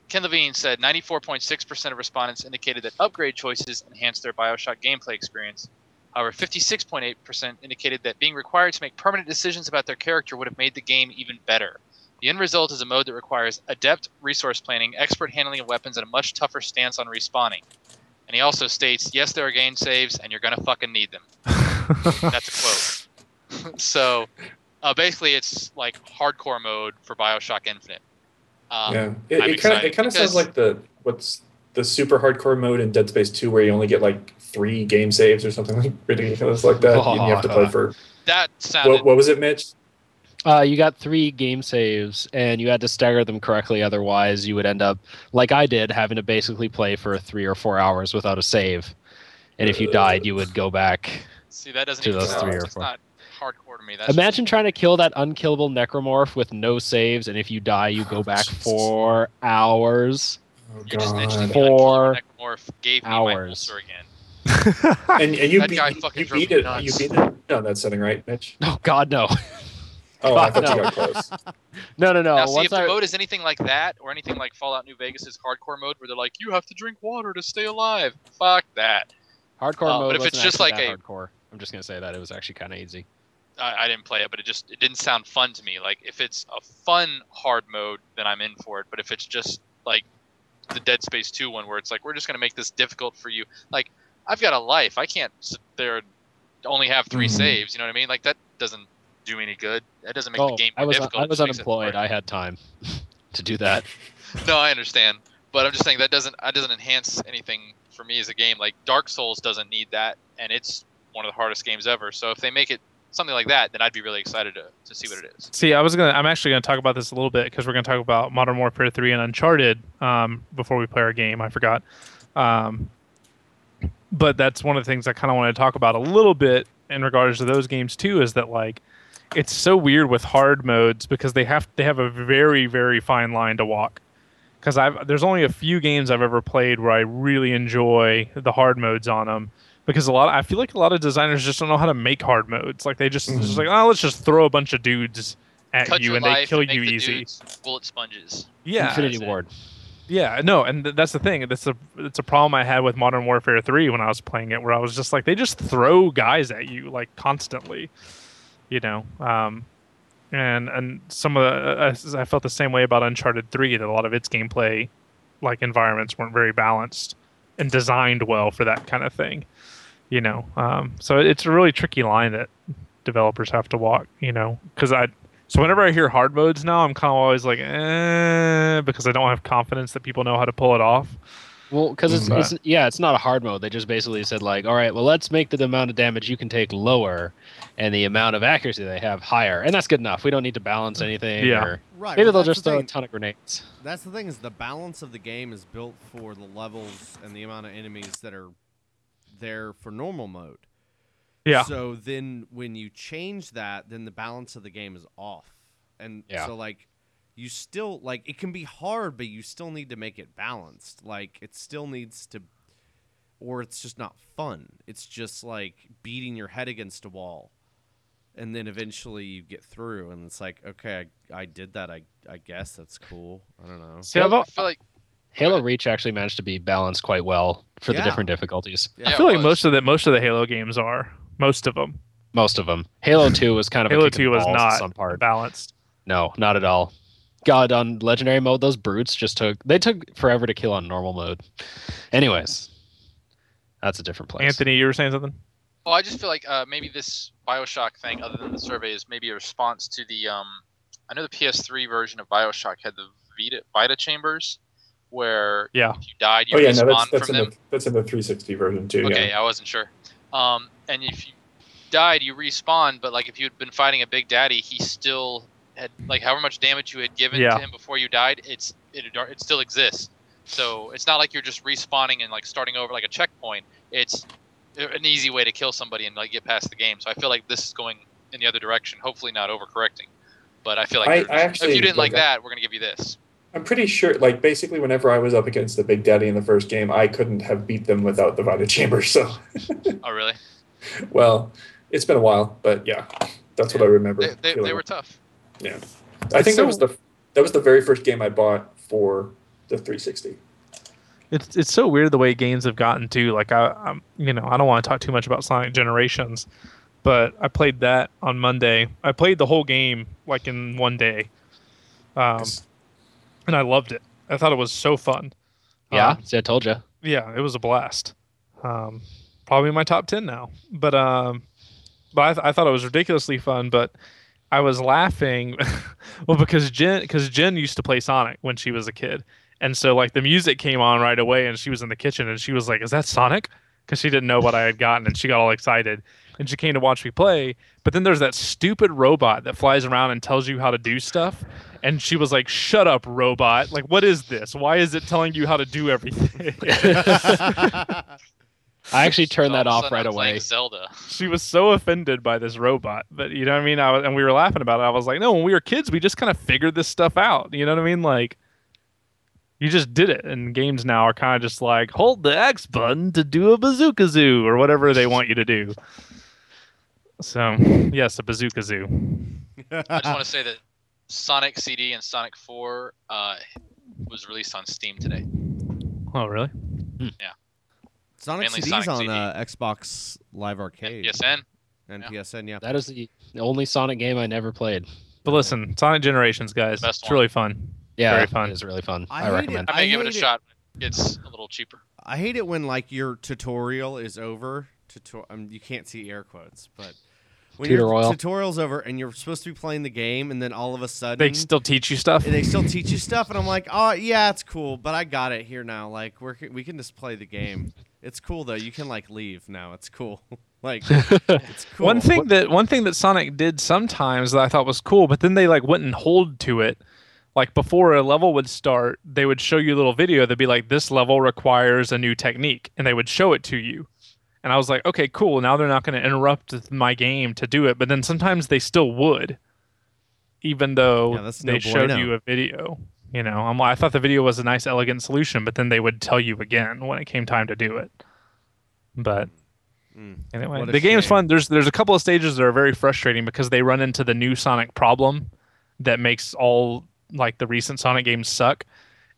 Ken Levine said 94.6% of respondents indicated that upgrade choices enhance their Bioshock gameplay experience, However, 56.8% indicated that being required to make permanent decisions about their character would have made the game even better. The end result is a mode that requires adept resource planning, expert handling of weapons, and a much tougher stance on respawning. And he also states, yes, there are game saves, and you're going to fucking need them. That's a quote. so uh, basically, it's like hardcore mode for Bioshock Infinite. Um, yeah, it, it kind of excited it kind of sounds like the what's the super hardcore mode in Dead Space Two, where you only get like three game saves or something like ridiculous like that. and you have to play for That sounded. what, what was it, Mitch? Uh, you got three game saves, and you had to stagger them correctly. Otherwise, you would end up, like I did, having to basically play for three or four hours without a save. And if you died, you would go back. See, that doesn't to even those sound- three or that's four. not hardcore to me. That's Imagine trying to kill that unkillable necromorph with no saves, and if you die, you go back Jesus. for hours. Oh You just mentioned god! Four Necromorph gave me hours. ulcer again. And, and you That beat, guy fucking you beat it. nuts. You beat it on that setting, right, Mitch? Oh God, no, Oh, I God, thought you no. got close. no, no, no. now, see, Once if the I- mode is anything like that, or anything like Fallout New Vegas' hardcore mode, where they're like, you have to drink water to stay alive. Fuck that. hardcore uh, mode but if it's wasn't just like that a- hardcore. I'm just gonna say that it was actually kind of easy. I, I didn't play it, but it just it didn't sound fun to me. Like if it's a fun hard mode, then I'm in for it. But if it's just like the Dead Space 2 one, where it's like we're just gonna make this difficult for you, like I've got a life. I can't sit there and only have 3 Mhm. saves. You know what I mean? Like that doesn't do any good. That doesn't make oh, the game I more was difficult. I was just makes it unemployed. I had time to do that. No, I understand. But I'm just saying that doesn't that doesn't enhance anything for me as a game. Like Dark Souls doesn't need that, and it's one of the hardest games ever. So if they make it something like that, then I'd be really excited to, to see what it is. See, I was gonna. I'm actually gonna talk about this a little bit because we're gonna talk about Modern Warfare 3 and Uncharted um, before we play our game. I forgot. Um, but that's one of the things I kind of want to talk about a little bit in regards to those games too. Is that like it's so weird with hard modes because they have they have a very very fine line to walk. Because I've there's only a few games I've ever played where I really enjoy the hard modes on them because a lot of, I feel like a lot of designers just don't know how to make hard modes. Like they just it's just mm-hmm. like oh let's just throw a bunch of dudes at Cut you and they kill and make you the easy. dudes bullet sponges. Yeah, Infinity. Ward. Yeah, no, and th- that's the thing. That's a it's a problem I had with Modern Warfare 3 when I was playing it, where I was just like, they just throw guys at you like constantly, you know. Um, and and some of the, uh, I felt the same way about Uncharted 3 that a lot of its gameplay, like environments, weren't very balanced and designed well for that kind of thing, you know. Um, so it's a really tricky line that developers have to walk, you know, because I so whenever I hear hard modes now, I'm kind of always like, eh, because I don't have confidence that people know how to pull it off. Well, because it's, But- it's yeah, it's not a hard mode. They just basically said like, all right, well, let's make the amount of damage you can take lower, and the amount of accuracy they have higher, and that's good enough. We don't need to balance anything. Yeah. or- Right. maybe well, they'll just the throw a ton of grenades. That's the thing is the balance of the game is built for the levels and the amount of enemies that are there for normal mode. Yeah. So then when you change that, then the balance of the game is off. And Yeah. so like you still like it can be hard, but you still need to make it balanced. Like it still needs to or it's just not fun. It's just like beating your head against a wall. And then eventually you get through and it's like, okay, I, I did that. I I guess that's cool. I don't know. See, I've, feel like Halo Reach actually managed to be balanced quite well for the different difficulties. Yeah. I feel like most of the most of the Halo games are most of them. Most of them. Halo Two was kind of Halo kick Two was not some part. balanced. No, not at all. God, on legendary mode, those brutes just took they took forever to kill on normal mode. Anyways, that's a different place. Anthony, you were saying something? Oh, I just feel like uh, maybe this Bioshock thing, other than the survey, is maybe a response to the. Um, I know the PS3 version of Bioshock had the Vita, Vita chambers, where Yeah. if you died, you Oh yeah, respawn no, that's that's from in them. the that's in the 360 version too. Okay, Yeah. I wasn't sure. Um, and if you died, you respawn. But like if you had been fighting a Big Daddy, he still had like however much damage you had given Yeah. to him before you died. It's it it still exists. So it's not like you're just respawning and like starting over like a checkpoint. It's an easy way to kill somebody and like get past the game. So I feel like this is going in the other direction. Hopefully not overcorrecting. But I feel like I- I actually if you didn't like like that, we're gonna give you this. I'm pretty sure. Like basically, whenever I was up against the Big Daddy in the first game, I couldn't have beat them without the Vita Chamber. So, Oh really? well, it's been a while, but yeah, that's what I remember. They, they, they were tough. Yeah. I think so- that was the that was the very first game I bought for the 360. It's it's so weird the way games have gotten to. Like I, I'm, you know, I don't want to talk too much about Sonic Generations, but I played that on Monday. I played the whole game like in one day, um, and I loved it. I thought it was so fun. Yeah, Um, see, I told you. yeah, it was a blast. Um, probably my top ten now. But um, but I, th- I thought it was ridiculously fun. But I was laughing, well, because Jen because Jen used to play Sonic when she was a kid, and so like the music came on right away, and she was in the kitchen, and she was like, "Is that Sonic?" Because she didn't know what I had gotten, and she got all excited, and she came to watch me play. But then there's that stupid robot that flies around and tells you how to do stuff. And she was like, "Shut up, robot! Like, what is this? Why is it telling you how to do everything?" I actually turned that off right I'm away. Zelda. she was so offended by this robot but you know what i mean I was, and we were laughing about it i was like no when we were kids we just kind of figured this stuff out you know what i mean like you just did it and games now are kind of just like hold the x button to do a bazooka zoo or whatever they want you to do so yes a bazooka zoo I just want to say that Sonic CD and Sonic 4 uh, was released on Steam today. oh really Yeah. Sonic Mainly CD's Sonic on CD. uh, Xbox Live Arcade PSN. and yeah. PSN. Yeah. That is the only Sonic game I never played. but listen sonic generations guys Best it's one. really fun Yeah, Very fun. It is really fun. I I, hate it. recommend. I may I give it a it. shot. It's a little cheaper. I hate it when like your tutorial is over. Tutor- um, you can't see air quotes, but when Tutor your oil. tutorial's over and you're supposed to be playing the game, and then all of a sudden They still teach you stuff. and they still teach you stuff, and I'm like, oh yeah, it's cool, but I got it here now. Like we're we can just play the game. It's cool though. You can like leave now. It's cool. like it's cool. One thing that one thing that Sonic did sometimes that I thought was cool, but then they like wouldn't hold to it. Like before a level would start, they would show you a little video that'd be like, "This level requires a new technique," and they would show it to you. And I was like, "Okay, cool. Now they're not going to interrupt my game to do it." But then sometimes they still would, even though Yeah, they no showed bueno. you a video. You know, I'm, I thought the video was a nice, elegant solution, but then they would tell you again when it came time to do it. But Mm. Anyway, What a the game's shame. fun. There's there's a couple of stages that are very frustrating because they run into the new Sonic problem that makes all like the recent Sonic games suck.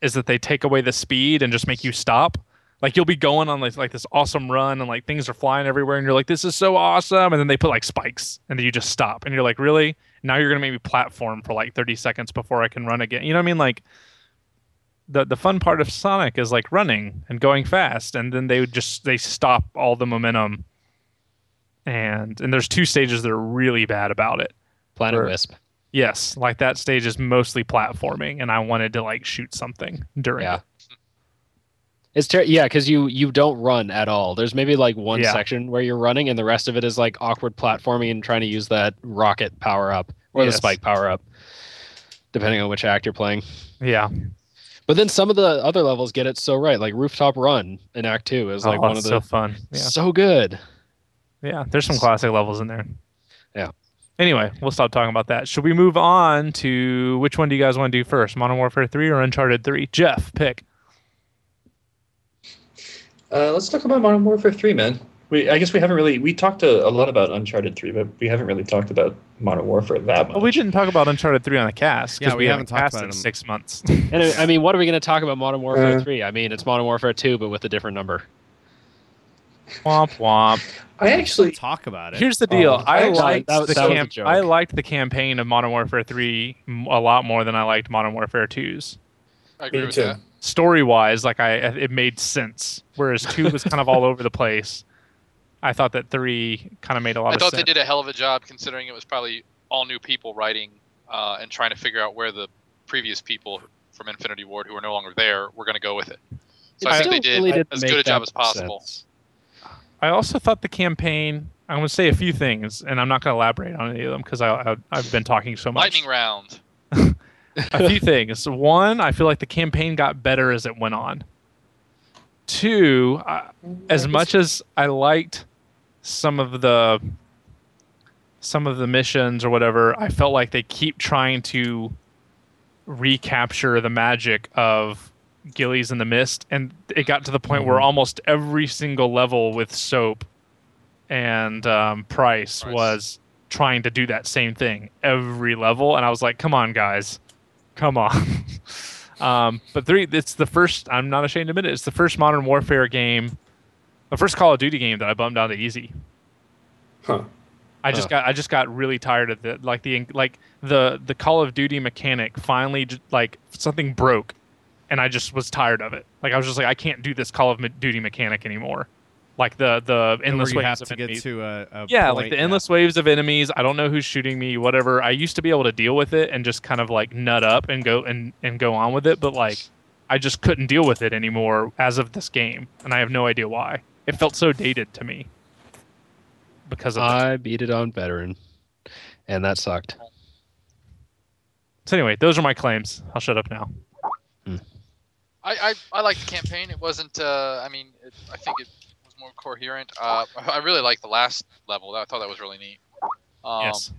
Is that they take away the speed and just make you stop. Like you'll be going on like, like this awesome run and like things are flying everywhere and you're like this is so awesome and then they put like spikes and then you just stop and you're like really now you're gonna make me platform for like 30 seconds before I can run again. You know what I mean? Like the the fun part of Sonic is like running and going fast, and then they would just they stop all the momentum. And and there's two stages that are really bad about it. Planet Or- Wisp. Yes, like that stage is mostly platforming, and I wanted to like shoot something during Yeah. it. It's ter- yeah, because you you don't run at all. There's maybe like one Yeah. section where you're running, and the rest of it is like awkward platforming and trying to use that rocket power up or Yes. the spike power up, depending on which act you're playing. Yeah, But then some of the other levels get it so right, like Rooftop Run in Act Two is oh, like Oh, one of the so fun. Yeah, so good. yeah. There's some classic levels in there. Yeah. Anyway, we'll stop talking about that. Should we move on to which one do you guys want to do first? Modern Warfare 3 or Uncharted 3? Jeff, pick. Uh, let's talk about Modern Warfare 3, man. We, I guess we haven't really we talked a, a lot about Uncharted 3, but we haven't really talked about Modern Warfare that much. Well, we didn't talk about Uncharted 3 on the cast. 'cause Yeah, we haven't talked about in it in- six months. And I I mean, what are we going to talk about Modern Warfare Uh. Three? I mean, it's Modern Warfare Two, but with a different number. womp womp. I actually talk about it. Here's the deal. Oh, I actually- liked that was- the that was a camp- joke. I liked the campaign of Modern Warfare 3 a lot more than I liked Modern Warfare 2's. I agree Me with too. that. Story wise, like I, it made sense. Whereas 2 was kind of all over the place. I thought that 3 kind of made a lot I of thought sense. they did a hell of a job considering it was probably all new people writing uh, and trying to figure out where the previous people from Infinity Ward who are no longer there were going to go with it. So It I think they did really as good a job as possible. sense. I also thought the campaign. I'm going to say a few things, and I'm not going to elaborate on any of them because I, I, I've been talking so much. Lightning round. a few things. One, I feel like the campaign got better as it went on. Two, I, as much as I liked some of the some of the missions or whatever, I felt like they keep trying to recapture the magic of Ghillies in the Mist, and it got to the point where almost every single level with Soap and um, Price, Price. was trying to do that same thing every level, and I was like, "Come on, guys, come on." um, but three, it's the first. I'm not ashamed to admit it. It's the first Modern Warfare game, the first Call of Duty game that I bummed down to easy. Huh. I just got I just got really tired of the like the like the the Call of Duty mechanic finally like something broke and I just was tired of it. Like I was just like I can't do this Call of Duty mechanic anymore. Like the the endless you waves have of to get enemies. to a, a yeah, point, like the endless waves of enemies. I don't know who's shooting me, whatever. I used to be able to deal with it and just kind of like nut up and go and and go on with it, but like I just couldn't deal with it anymore as of this game, and I have no idea why. It felt so dated to me because of the I beat it on veteran, and that sucked. So anyway, those are my claims. I'll shut up now. I, I, I liked the campaign. It wasn't. Uh, I mean, it, I think it was more coherent. Uh, I really liked the last level. I thought that was really neat. Um, yes.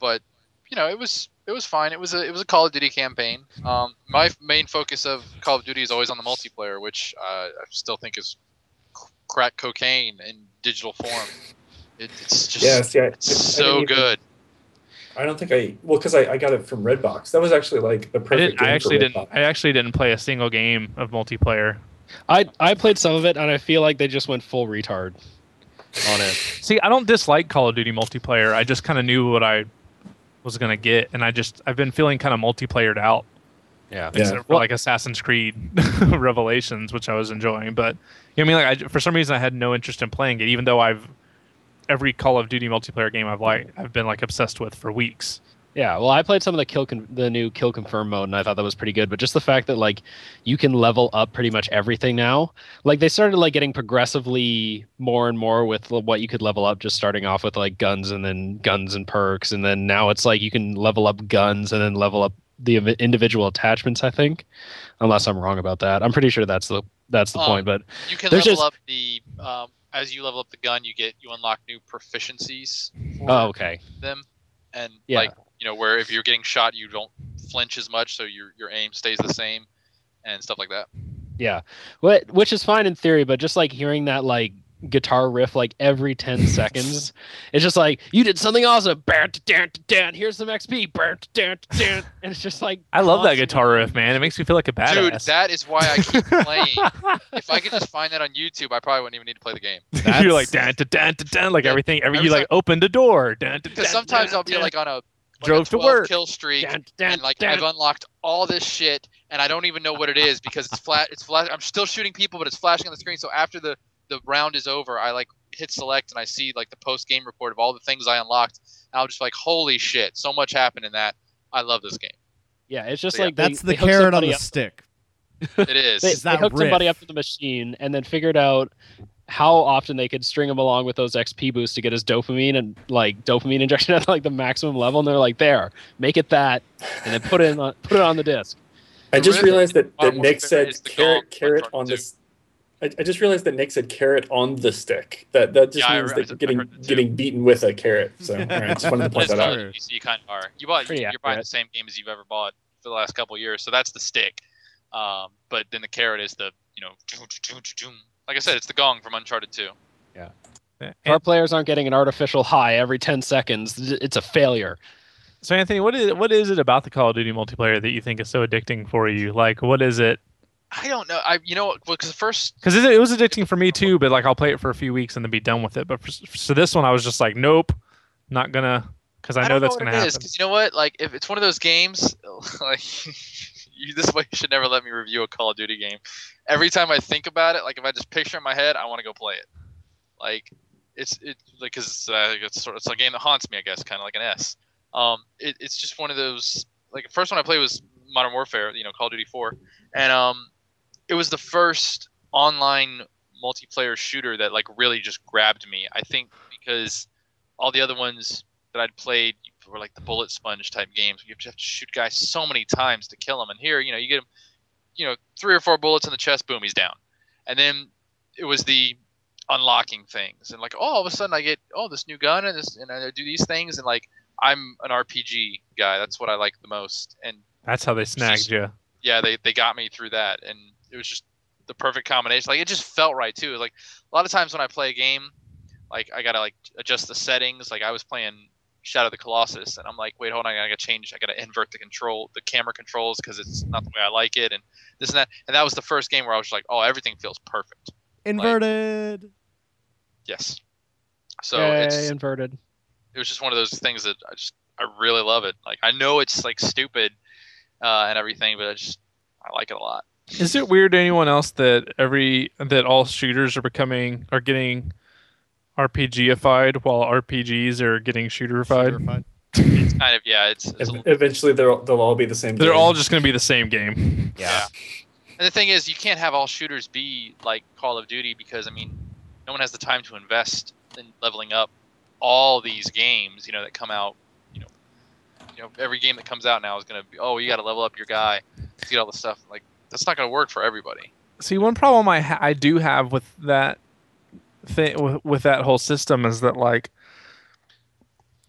but you know, it was it was fine. It was a it was a Call of Duty campaign. Um, my main focus of Call of Duty is always on the multiplayer, which uh, I still think is crack cocaine in digital form. It, it's just Yeah, see, I, it's I so didn't even- good. I don't think I well because I, I got it from Redbox. That was actually like the perfect. I perfect. didn't. I actually for didn't. I actually didn't play a single game of multiplayer. I I played some of it, and I feel like they just went full retard on it. See, I don't dislike Call of Duty multiplayer. I just kind of knew what I was gonna get, and I just I've been feeling kind of multiplayered out, Yeah. Yeah. except for like Assassin's Creed Revelations, which I was enjoying. But you know, what I mean, like I, for some reason, I had no interest in playing it, even though I've every Call of Duty multiplayer game I've like I've been like obsessed with for weeks. Yeah, well, I played some of the kill con- the new kill confirm mode, and I thought that was pretty good. But just the fact that like you can level up pretty much everything now, like they started like getting progressively more and more with what you could level up. Just starting off with like guns and then guns and perks, and then now it's like you can level up guns and then level up the individual attachments. I think, unless I'm wrong about that, I'm pretty sure that's the that's the Um, point. But You can level just- up the um, as you level up the gun, you get you unlock new proficiencies for oh, okay, them, and Yeah. like you know where if you're getting shot, you don't flinch as much, so your your aim stays the same, and stuff like that. Yeah, what which is fine in theory, but just like hearing that like guitar riff like every ten seconds, it's just like you did something awesome. Bam, da, da, da, Here's some XP. Bam, da, da, da, And it's just like I love that guitar riff, man. It makes me feel like a badass. Dude, that is why I keep playing. if I could just find that on YouTube, I probably wouldn't even need to play the game. You're like dan da, dan, da, dan, like Yeah, everything. Every every you like time- opened a door. Dan, Because sometimes I'll be like on a like Drove a to work. kill streak, Dan, dan, and like dan. I've unlocked all this shit, and I don't even know what it is because it's flat. It's flat. I'm still shooting people, but it's flashing on the screen. So after the the round is over, I like hit select and I see like the post game report of all the things I unlocked. And I'm just like, holy shit, so much happened in that. I love this game. Yeah, it's just So, yeah. like they, That's the they carrot on the up- stick. It is. They, Is they that hooked somebody up to the machine and then figured out how often they could string him along with those XP boosts to get his dopamine and like dopamine injection at like the maximum level. And they're like, there, make it that, and then put it in on, put it on the disc. I just realized that, that Nick said carrot carrot on Uncharted this. I, I just realized that Nick said carrot on the stick. That that just Yeah, means re- I that getting getting beaten with a carrot. So all right, just wanted to point That's that out. fine. You, you kind of are. You bought. Pretty You're buying the same game as you've ever bought for the last couple of years. So that's the stick. Um, but then the carrot is the you know. Like I said, it's the gong from Uncharted 2. Yeah. If our players aren't getting an artificial high every 10 seconds, it's a failure. So Anthony, what is what is it about the Call of Duty multiplayer that you think is so addicting for you? Like, what is it? I don't know. I you know because the first Because it, it was addicting for me too, but like I'll play it for a few weeks and then be done with it. But for, so this one, I was just like, nope, not gonna, because I, know don't that's what gonna it happen. is, 'cause you know what? Like if it's one of those games, like you, this way you should never let me review a Call of Duty game. Every time I think about it, like if I just picture in my head, I want to go play it. Like it's it like because it's, uh, it's sort of it's a game that haunts me, I guess, kind of like an S. Um, it, it's just one of those like the first one I played was Modern Warfare, you know, Call of Duty 4, and um, it was the first online multiplayer shooter that like really just grabbed me. I think because all the other ones that I'd played were like the bullet sponge type games. You have to shoot guys so many times to kill them, and here, you know, you get him, you know, three or four bullets in the chest, boom, he's down. And then it was the unlocking things, and like, oh, all of a sudden I get oh this new gun and this, and I do these things, and like I'm an RPG guy. That's what I like the most, and That's how they snagged you. yeah, they, they got me through that, and it was just the perfect combination. Like it just felt right too. Like a lot of times when I play a game, like I gotta like adjust the settings. Like I was playing Shadow of the Colossus, and I'm like, wait, hold on, I gotta change. I gotta invert the control, the camera controls, because it's not the way I like it, and this and that. And that was the first game where I was like, oh, everything feels perfect. Inverted. Yes. So Yay, it's inverted. it was just one of those things that I just I really love it. Like I know it's like stupid uh, and everything, but I just I like it a lot. Is it weird to anyone else that every that all shooters are becoming are getting RPGified while RPGs are getting shooterified? Shooterified. It's kind of yeah. It's, it's a Eventually, they'll they'll all be the same. They're game. all just going to be the same game. Yeah. And the thing is, you can't have all shooters be like Call of Duty because I mean, no one has the time to invest in leveling up all these games. You know that come out. You know, you know every game that comes out now is gonna be oh you got to level up your guy to get all the stuff. Like that's not gonna work for everybody. See, one problem I ha- I do have with that thing with, with that whole system is that like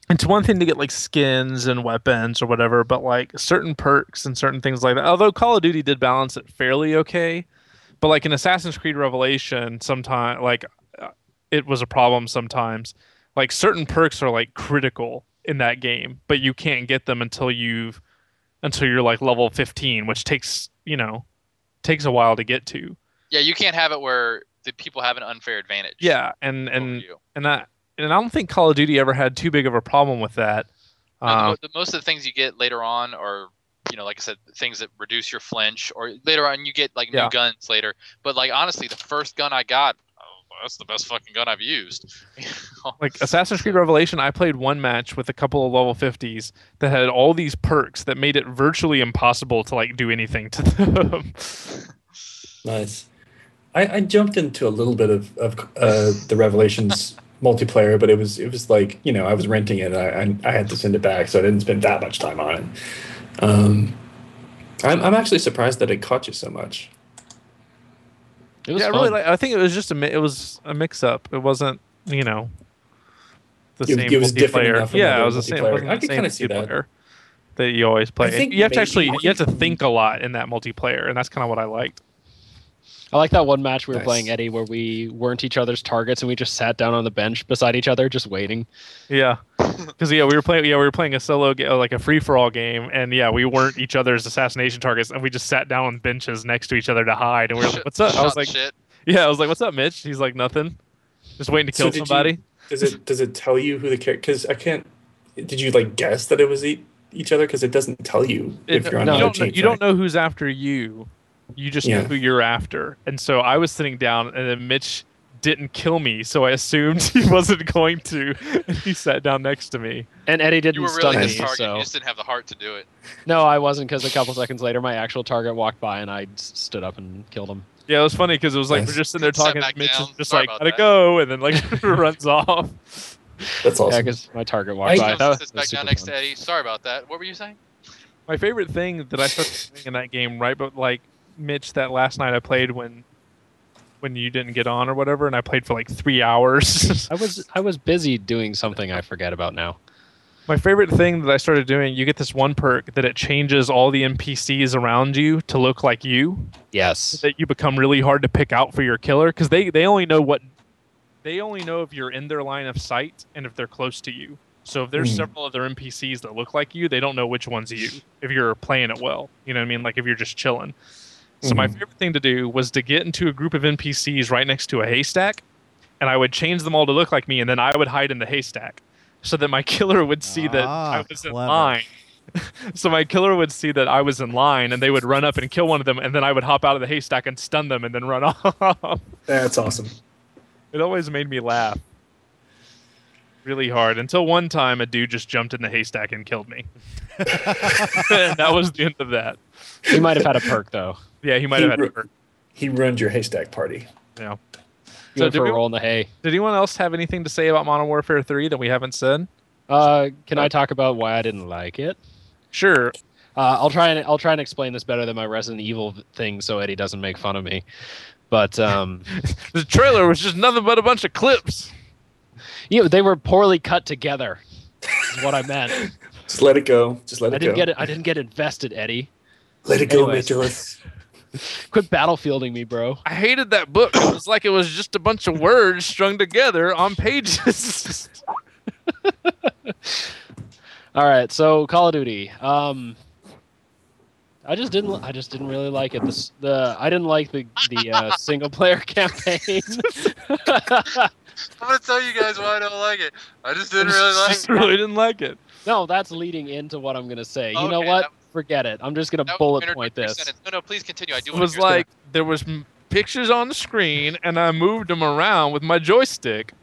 it's one thing to get like skins and weapons or whatever, but like certain perks and certain things like that. Although Call of Duty did balance it fairly okay, but like in Assassin's Creed Revelation, sometimes like uh, it was a problem sometimes. Like certain perks are like critical in that game, but you can't get them until you've until you're like level 15, which takes you know takes a while to get to. Yeah, you can't have it where the people have an unfair advantage. Yeah, and and you. and I and I don't think Call of Duty ever had too big of a problem with that. No, Um, mo- the, most of the things you get later on are, you know, like I said, things that reduce your flinch, or later on you get like Yeah. new guns later. But like honestly, the first gun I got, I was that's the best fucking gun I've used. like Assassin's Creed Revelation, I played one match with a couple of level 50s that had all these perks that made it virtually impossible to like do anything to them. Nice. I, I jumped into a little bit of, of uh, the Revelations multiplayer, but it was it was like you know I was renting it. I, I I had to send it back, so I didn't spend that much time on it. Um, I'm I'm actually surprised that it caught you so much. It was yeah, I fun. really like. I think it was just a mi- it was a mix up. It wasn't you know the It- same it was different multiplayer. enough Yeah, it was the same. It multiplayer. wasn't I the could same kinda see that. multiplayer that you always play. You have to actually you have to think a lot in that multiplayer, and that's kind of what I liked. I like that one match we were Nice. playing Eddie where we weren't each other's targets and we just sat down on the bench beside each other just waiting. Yeah, because yeah, we were playing. Yeah, we were playing a solo, ga- like a free for all game, and yeah, we weren't each other's assassination targets, and we just sat down on benches next to each other to hide. And we were like, "What's up?" I was like, shit. "Yeah," I was like, "What's up, Mitch?" He's like, "Nothing." Just waiting to So kill you- somebody. Does it does it tell you who the character? Because I can't. Did you like guess that it was e- each other? Because it doesn't tell you It- if you're on no, you other don't know, teams. you don't know who's after you. You just know who you're after. And so I was sitting down, and then Mitch didn't kill me, so I assumed he wasn't going to. And he sat down next to me. And Eddie didn't You were stun really me, his target. so You just didn't have the heart to do it. no, I wasn't because a couple seconds later my actual target walked by and I stood up and killed him. Yeah, it was funny because it was like Nice. we're just sitting there talking. and Mitch down. is just Sorry like, about gotta that. go, and then like runs off. That's awesome. Yeah, because my target walked I- by. Comes That was, sits was back down next fun. to Eddie. Sorry about that. What were you saying? My favorite thing that I started doing in that game, right? But like Mitch, that last night I played when when you didn't get on or whatever, and I played for like three hours. I was I was busy doing something I forget about now. My favorite thing that I started doing, you get this one perk that it changes all the NPCs around you to look like you. Yes. That you become really hard to pick out for your killer because they they only know what they only know if you're in their line of sight and if they're close to you. So if there's Hmm. several other NPCs that look like you, they don't know which one's you if you're playing it well. You know what I mean? Like if you're just chilling. So my Mhm. favorite thing to do was to get into a group of NPCs right next to a haystack, and I would change them all to look like me, and then I would hide in the haystack, so that my killer would see that I Ah, was in line. so my killer would see that I was in line, and they would run up and kill one of them, and then I would hop out of the haystack and stun them, and then run off. That's awesome. it always made me laugh really hard until one time a dude just jumped in the haystack and killed me. and that was the end of that. He might have had a perk though. Yeah, he might He have had ru- He ruined your haystack party. Yeah. He So did for we- a roll in the hay. Did anyone else have anything to say about Modern Warfare 3 that we haven't said? Uh, can I talk about why I didn't like it? Sure. Uh, I'll try and I'll try and explain this better than my Resident Evil thing, so Eddie doesn't make fun of me. But um, The trailer was just nothing but a bunch of clips. you know, they were poorly cut together. Is what I meant. Just let it go. Just let it I didn't go. get it. I didn't get invested, Eddie. Let it go, Anyways. Mitchell. Quit battlefielding me, bro. I hated that book. It was like it was just a bunch of words strung together on pages. All right, so Call of Duty. Um, I just didn't. I just didn't really like it. This the I didn't like the the uh, single player campaign. I'm gonna tell you guys why I don't like it. I just didn't really like just it. really didn't like it. no, that's leading into what I'm gonna say. You know what? That- Forget it. I'm just gonna That bullet point this. sentence. No, no, please continue. I do It want was to hear like there was m- pictures on the screen and I moved them around with my joystick.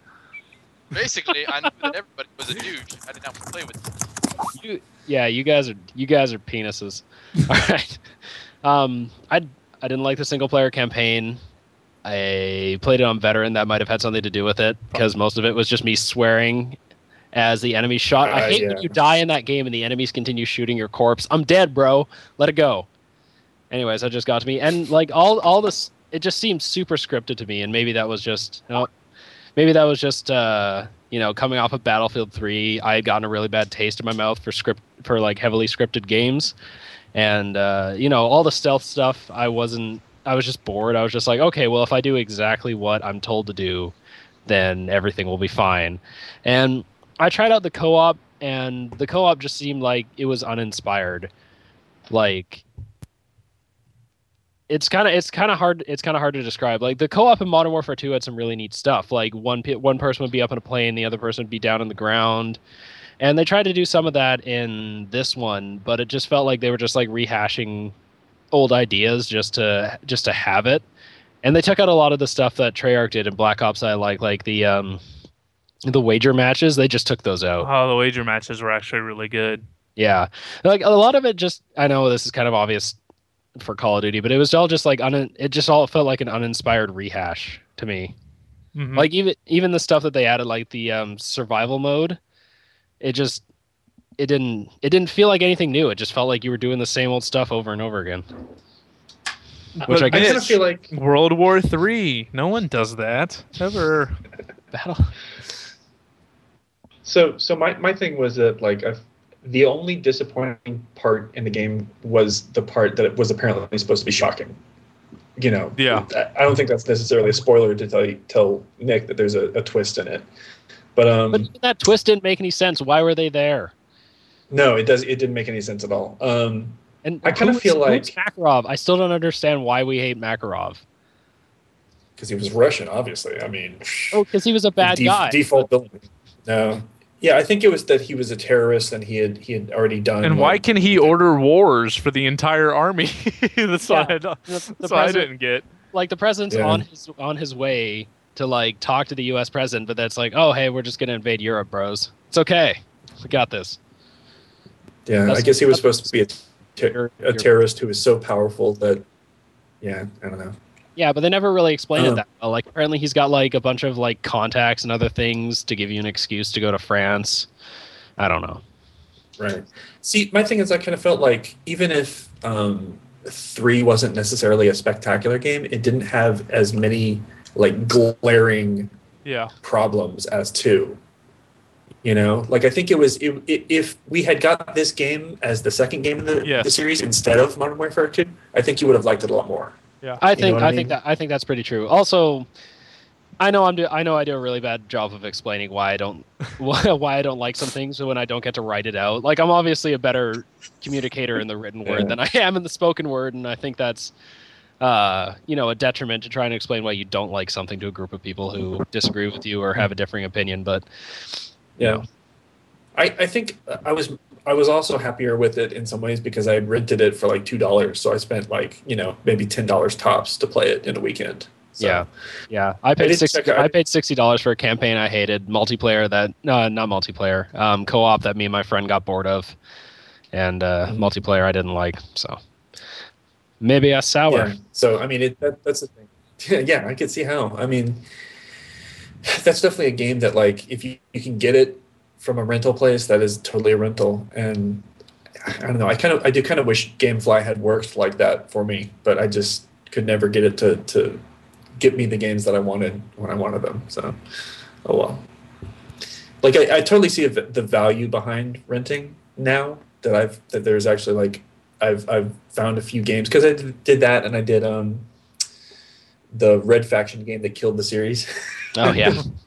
Basically, I knew that everybody was a douche. I did not want to play with. You, yeah, you guys are you guys are penises. All right. Um, I I didn't like the single player campaign. I played it on veteran. That might have had something to do with it because most of it was just me swearing as the enemy shot. I Uh, hate yeah. when you die in that game and the enemies continue shooting your corpse. I'm dead, bro. Let it go. Anyways, that just got to me, and like all all this, it just seemed super scripted to me, and maybe that was just you know, maybe that was just uh, you know coming off of Battlefield Three. I had gotten a really bad taste in my mouth for script for like heavily scripted games, and uh, you know all the stealth stuff. I wasn't. I was just bored. I was just like, okay, well, if I do exactly what I'm told to do, then everything will be fine. And I tried out the co-op, and the co-op just seemed like it was uninspired. Like it's kind of it's kind of hard it's kind of hard to describe. Like the co-op in Modern Warfare 2 had some really neat stuff. Like one one person would be up in a plane, the other person would be down on the ground. And they tried to do some of that in this one, but it just felt like they were just like rehashing old ideas just to just to have it. And they took out a lot of the stuff that Treyarch did in Black Ops. I like, like the um, the wager matches. They just took those out. Oh, the wager matches were actually really good. Yeah, like a lot of it. Just I know this is kind of obvious for Call of Duty, but it was all just like un- it just all felt like an uninspired rehash to me. Mhm. Like even even the stuff that they added, like the um, survival mode, it just it didn't it didn't feel like anything new. It just felt like you were doing the same old stuff over and over again. Which I I kind of feel like World War Three. No one does that ever. battle. So, so my, my thing was that like i the only disappointing part in the game was the part that it was apparently supposed to be shocking. You know, Yeah. I I don't think that's necessarily a spoiler to tell you, tell Nick that there's a, a twist in it. But um, But that twist didn't make any sense. Why were they there? no, it does. It didn't make any sense at all. Um, And I kinda feel like- Makarov. I still don't understand why we hate Makarov. because he was Russian, obviously. I mean, Oh, because he was a bad def- guy. Default villain. No. Yeah, I think it was that he was a terrorist and he had he had already done. And why can he order wars for the entire army? that's Yeah. what I, don't- The- that's what I president- didn't get. like the president's Yeah. on his on his way to like talk to the U.S. president, but that's like, oh hey, we're just gonna invade Europe, bros. It's okay, we got this. Yeah, I guess he was supposed to be a, ter- a terrorist who was so powerful that. Yeah, I don't know. Yeah, but they never really explained Oh. it that well. Like apparently he's got like a bunch of like contacts and other things to give you an excuse to go to France. I don't know. Right. See, my thing is, I kind of felt like even if um, three wasn't necessarily a spectacular game, it didn't have as many like glaring Yeah. problems as two. You know, like I think it was it, it, if we had got this game as the second game in the, Yes. the series instead of Modern Warfare Two, I think you would have liked it a lot more. I You know think I, I think that I think that's pretty true. Also, I know I'm do I know I do a really bad job of explaining why I don't why, why I don't like some things when I don't get to write it out. Like I'm obviously a better communicator in the written word Yeah. than I am in the spoken word, and I think that's uh, you know a detriment to trying to explain why you don't like something to a group of people who disagree with you or have a differing opinion. But Yeah, I, I think I was I was also happier with it in some ways because I had rented it for like two dollars, so I spent like you know maybe ten dollars tops to play it in a weekend. So, Yeah. yeah, I paid check out- I paid sixty dollars for a campaign I hated, multiplayer that no, not multiplayer, um, co-op that me and my friend got bored of, and uh, Mhm. multiplayer I didn't like. So maybe a sour. Yeah. So I mean, it, that, that's the thing. yeah, I can see how. I mean, that's definitely a game that like if you, you can get it from a rental place, that is totally a rental. And I don't know. I kind of I do kind of wish GameFly had worked like that for me, but I just could never get it to to get me the games that I wanted when I wanted them. So, oh well. Like I, I totally see the value behind renting now that I've that there's actually like I've I've found a few games because I did that and I did um the Red Faction game that killed the series. Oh yeah,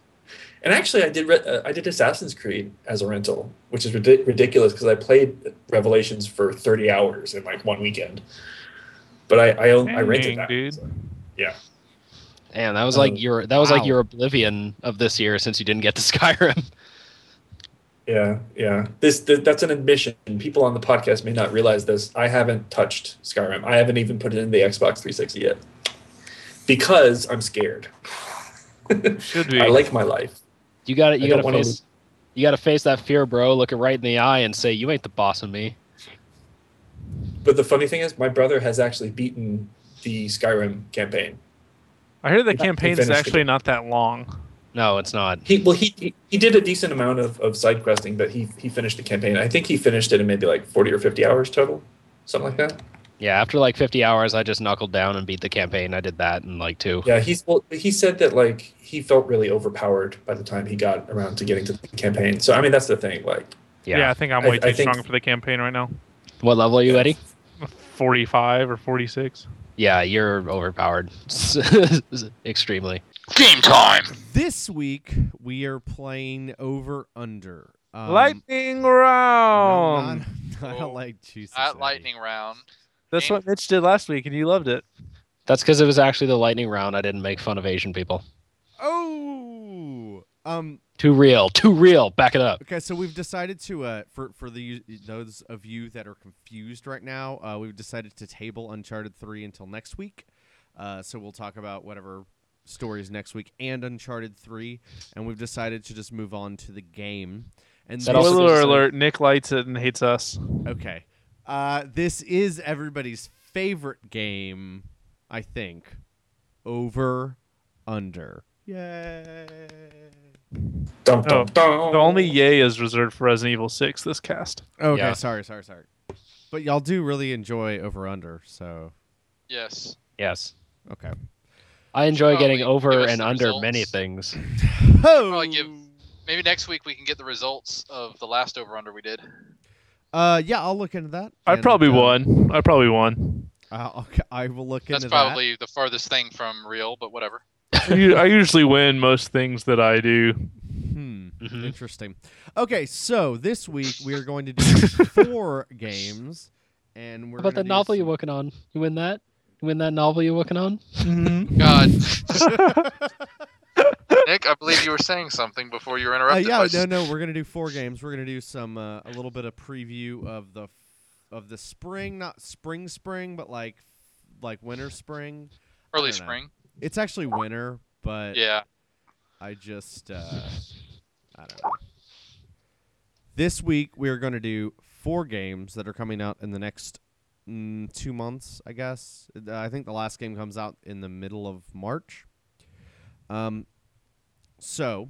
And actually, I did uh, I did Assassin's Creed as a rental, which is ridic- ridiculous because I played Revelations for thirty hours in like one weekend. But I I, own, I rented that. dude. so, yeah, and that was like Oh, your that was like your oblivion of this year since you didn't get to Skyrim. yeah, yeah. This th- that's an admission. People on the podcast may not realize this. I haven't touched Skyrim. I haven't even put it in the Xbox 360 yet because I'm scared. Should be. I like my life. You got to You got to wanna face. You got to face that fear, bro. Look it right in the eye and say, "You ain't the boss of me." But the funny thing is, my brother has actually beaten the Skyrim campaign. I hear the He campaign's finished actually not that long. No, it's not. He well, he he, he did a decent amount of, of side questing, but he he finished the campaign. I think he finished it in maybe like forty or fifty hours total, something like that. Yeah, after like 50 hours, I just knuckled down and beat the campaign. I did that in like two. Yeah, he's well. He said that like he felt really overpowered by the time he got around to getting to the campaign. So I mean, that's the thing. Like, Yeah, Yeah. I think I'm I- way too I think- strong for the campaign right now. What level are you, Eddie? 45 or 46. Yeah, you're overpowered. Extremely. Game time. This week we are playing over under. Um, Lightning no, round. not- I don't like choose this, At lightning round. That's what Mitch did last week, and you loved it. That's because it was actually the lightning round. I didn't make fun of Asian people. Oh, um. Too real. Too real. Back it up. Okay, so we've decided to uh for for the those of you that are confused right now, uh, we've decided to table Uncharted three until next week. Uh, so we'll talk about whatever stories next week and Uncharted 3. And we've decided to just move on to the game. And That this- Spoiler gives us a- alert: Nick likes it and hates us. Okay. Uh, this is everybody's favorite game, I think. Over, under. Yay. Dum, Oh, dum, dum. The only yay is reserved for Resident Evil 6 this cast. Okay, Yeah. sorry, sorry, sorry. But y'all do really enjoy over under, so Yes. Yes. okay. I enjoy Probably getting over and under results. many things. Oh. Give- Maybe next week we can get the results of the last over under we did. Uh, yeah, I'll look into that. I and, probably uh, won. I probably won. Uh, okay, I will look That's into that. That's probably the farthest thing from real, but whatever. I usually win most things that I do. that. Hmm. Mhm. Interesting. Okay, so this week we are going to do four games, and we're How about the novel some- you're working on? You win that? You win that novel you're working on? God, Nick, I believe you were saying something before you were Uh, interrupted. yeah, by no, no, we're gonna do four games. We're gonna do some uh, a little bit of preview of the of the spring, not spring, spring, but like like winter, spring. Early don't know. spring. It's actually winter, but Yeah. I just uh, I don't know. This week we are gonna do four games that are coming out in the next mm, two months, I guess. Uh, I think the last game comes out in the middle of March. Um, so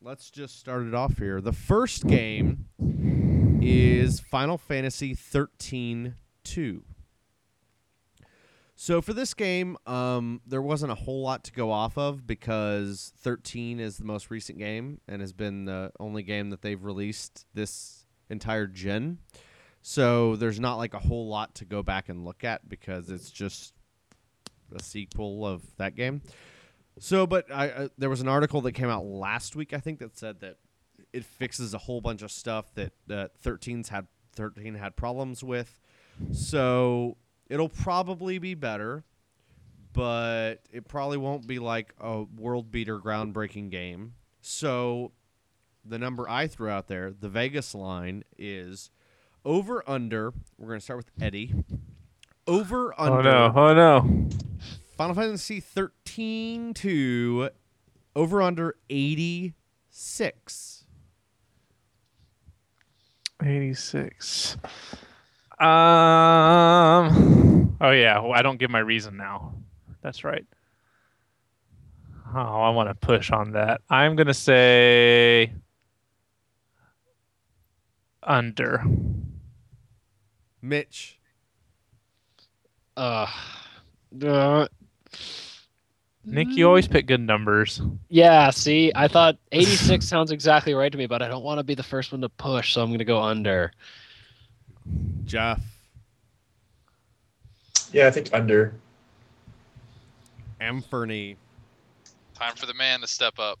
let's just start it off here. The first game is Final Fantasy 13 2. So for this game, um, there wasn't a whole lot to go off of because 13 is the most recent game and has been the only game that they've released this entire gen. So there's not like a whole lot to go back and look at because it's just a sequel of that game. So, but I, uh, there was an article that came out last week, I think, that said that it fixes a whole bunch of stuff that uh, 13's had 13 had problems with. So it'll probably be better, but it probably won't be like a world beater, groundbreaking game. So the number I threw out there, the Vegas line is over under. We're gonna start with Eddie. Over under. Oh no! Oh no! Final Fantasy 13 to over under 86. Eighty-six. Um. Oh yeah. Well, I don't give my reason now. That's right. Oh, I want to push on that. I'm gonna say under. Mitch. Uh, uh, Nick, you always mm. pick good numbers. yeah, see, I thought 86 sounds exactly right to me, but I don't want to be the first one to push, so I'm going to go under. Jeff. Yeah, I think under. Amferny. Time for the man to step up.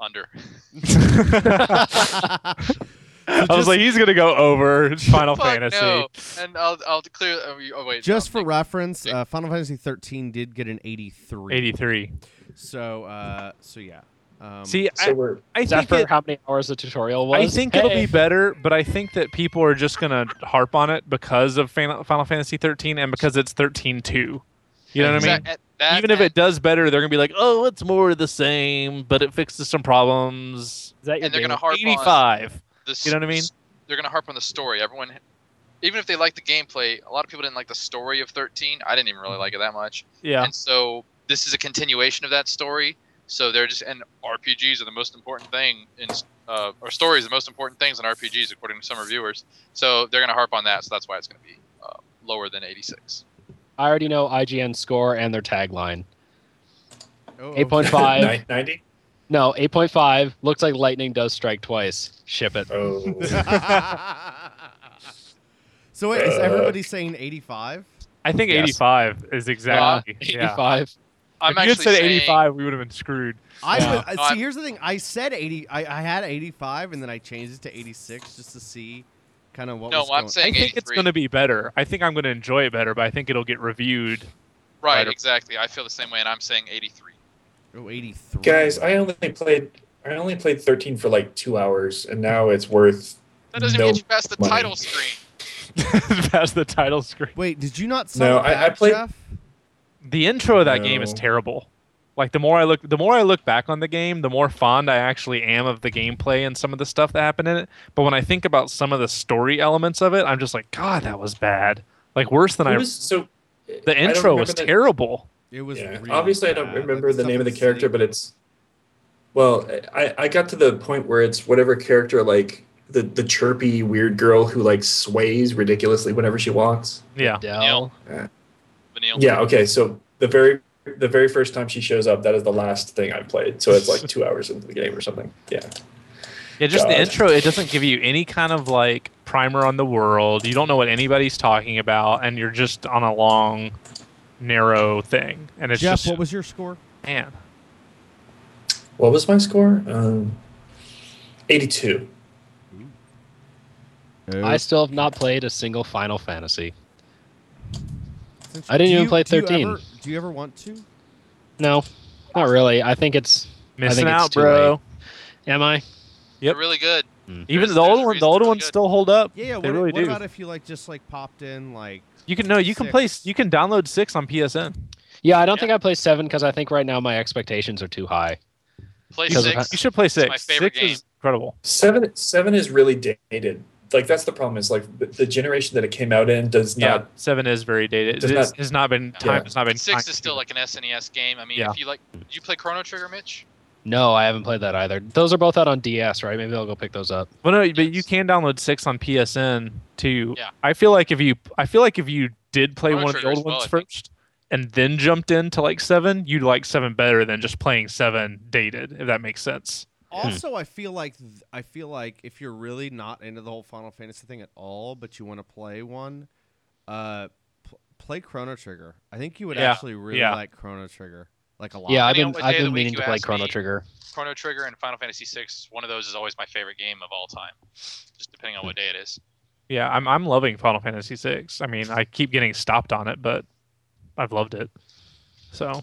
Under. I was like, he's gonna go over It's Final Fantasy. no. And I'll I'll clear. Oh, oh wait. Just no, for Nick. reference, uh, Final Fantasy 13 did get an 83. 83. So, uh, so yeah. Um, See, So I, we're I Is that think for it, how many hours the tutorial was? I think it'll be better, but I think that people are just gonna harp on it because of Final Final Fantasy 13 and because it's 13-2. You know what I mean? That Even if it does better, they're gonna be like, "Oh, it's more of the same, but it fixes some problems." Is that your and they're game? gonna harp on 85. The You know what I mean? They're gonna harp on the story. Everyone, even if they like the gameplay, a lot of people didn't like the story of 13. I didn't even really like it that much. Yeah. And so this is a continuation of that story. So they're just and RPGs are the most important thing in uh, or stories are the most important things in RPGs according to some reviewers. So they're gonna harp on that. So that's why it's gonna be uh, lower than 86. I already know IGN score and their tagline. oh, 8.5. 90. No, 8.5. Looks like lightning does strike twice. Ship it. Oh. so wait, is Uh, everybody saying 85? I think Yes. 85 is Uh, exactly. yeah. 85. I'm if you had actually said saying, 85, we would have been screwed. I Yeah. would, uh, see. I'm- Here's the thing. I said 80. I, I had 85, and then I changed it to 86 just to see kind of what. No, was I'm going- saying I think it's 83. going to be better. I think I'm going to enjoy it better, but I think it'll get reviewed. Right, Right. exactly. I feel the same way, and I'm saying 83. Oh, 83. Guys, I only played I only played 13 for like two hours, and now it's worth. That doesn't no get you past the money. title screen. Past the title screen. Wait, did you not No, sell it I- I played- Jeff? The intro of that game is terrible. Like the more I look, the more I look back on the game, the more fond I actually am of the gameplay and some of the stuff that happened in it. But when I think about some of the story elements of it, I'm just like, God, that was bad. Like worse than It I. was so. the intro was terrible. terrible. It was Yeah. really Obviously, I don't remember Like, the name of the character, but it's. Well, I, I got to the point where it's whatever character like the the chirpy weird girl who like sways ridiculously whenever she walks. Yeah. Dell. Vanille. Yeah. Okay. So the very the very first time she shows up, that is the last thing I played. So it's like two hours into the game or something. Yeah. Yeah, just the intro, it doesn't give you any kind of like primer on the world. You don't know what anybody's talking about, and you're just on a long, narrow thing. And it's Jeff, just what was your score? man. What was my score? Um, eighty-two. I still have not played a single Final Fantasy. Since- I didn't do even you- play do you 13. ever- Do you ever want to? No, not really. I think it's. Missing think it's out, too bro. Am I? Yep. They're really good. Even There's- the there's old a one, reason the older they're ones good. still hold up. Yeah, yeah. they What, really what do. about if you like just like popped in like? You can no, you can play, you can download six on PSN. Yeah, I don't Yeah. think I play seven because I think right now my expectations are too high. Play Because of six. You should play six. my favorite six is incredible. Seven seven is really dated. Like that's the problem. Is like the, the generation that it came out in does Yeah, not. seven is very dated. Does It is- not- has not been time. Yeah. Has not been. Six time- is still like an SNES game. I mean, Yeah. if you like, do you play Chrono Trigger, Mitch? No, I haven't played that either. Those are both out on DS, right? Maybe I'll go pick those up. Well, no, but you can download six on PSN too. Yeah. I feel like if you, I feel like if you did play one of the old well, ones I first, and then jumped into like seven, you'd like seven better than just playing seven dated. If that makes sense. Also, I feel like th- I feel like if you're really not into the whole Final Fantasy thing at all, but you want to play one, uh, pl- play Chrono Trigger. I think you would Yeah, actually really yeah. like Chrono Trigger, like a lot. Yeah, I've been I've day of the been meaning you to play Chrono me. Trigger. Chrono Trigger and Final Fantasy VI. One of those is always my favorite game of all time, just depending on what day it is. Yeah, I'm I'm loving Final Fantasy six. I mean, I keep getting stopped on it, but I've loved it. So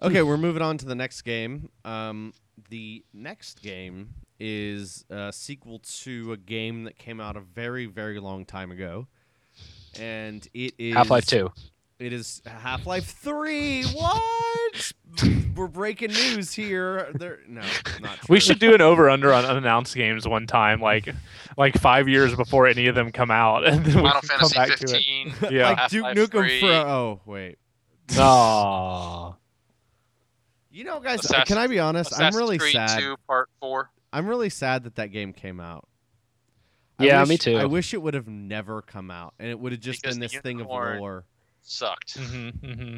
Okay, we're moving on to the next game. Um, the next game is a sequel to a game that came out a very, very long time ago, and it is Half Life Two. It is Half Life Three. What? we're breaking news here. There, no, not true. we should do an over under on unannounced games one time, like like five years before any of them come out, and then we Final can come Fantasy back to it. Yeah. like Duke Nukem 3. for. Oh wait. Oh, You know, guys, Assassin- can I be honest? I'm really Creed sad. 2 Part 4. I'm really sad that that game came out. I Yeah, wish- me too. I wish it would have never come out, and it would have just Because been this thing of unicorn- lore. Sucked. hmm hmm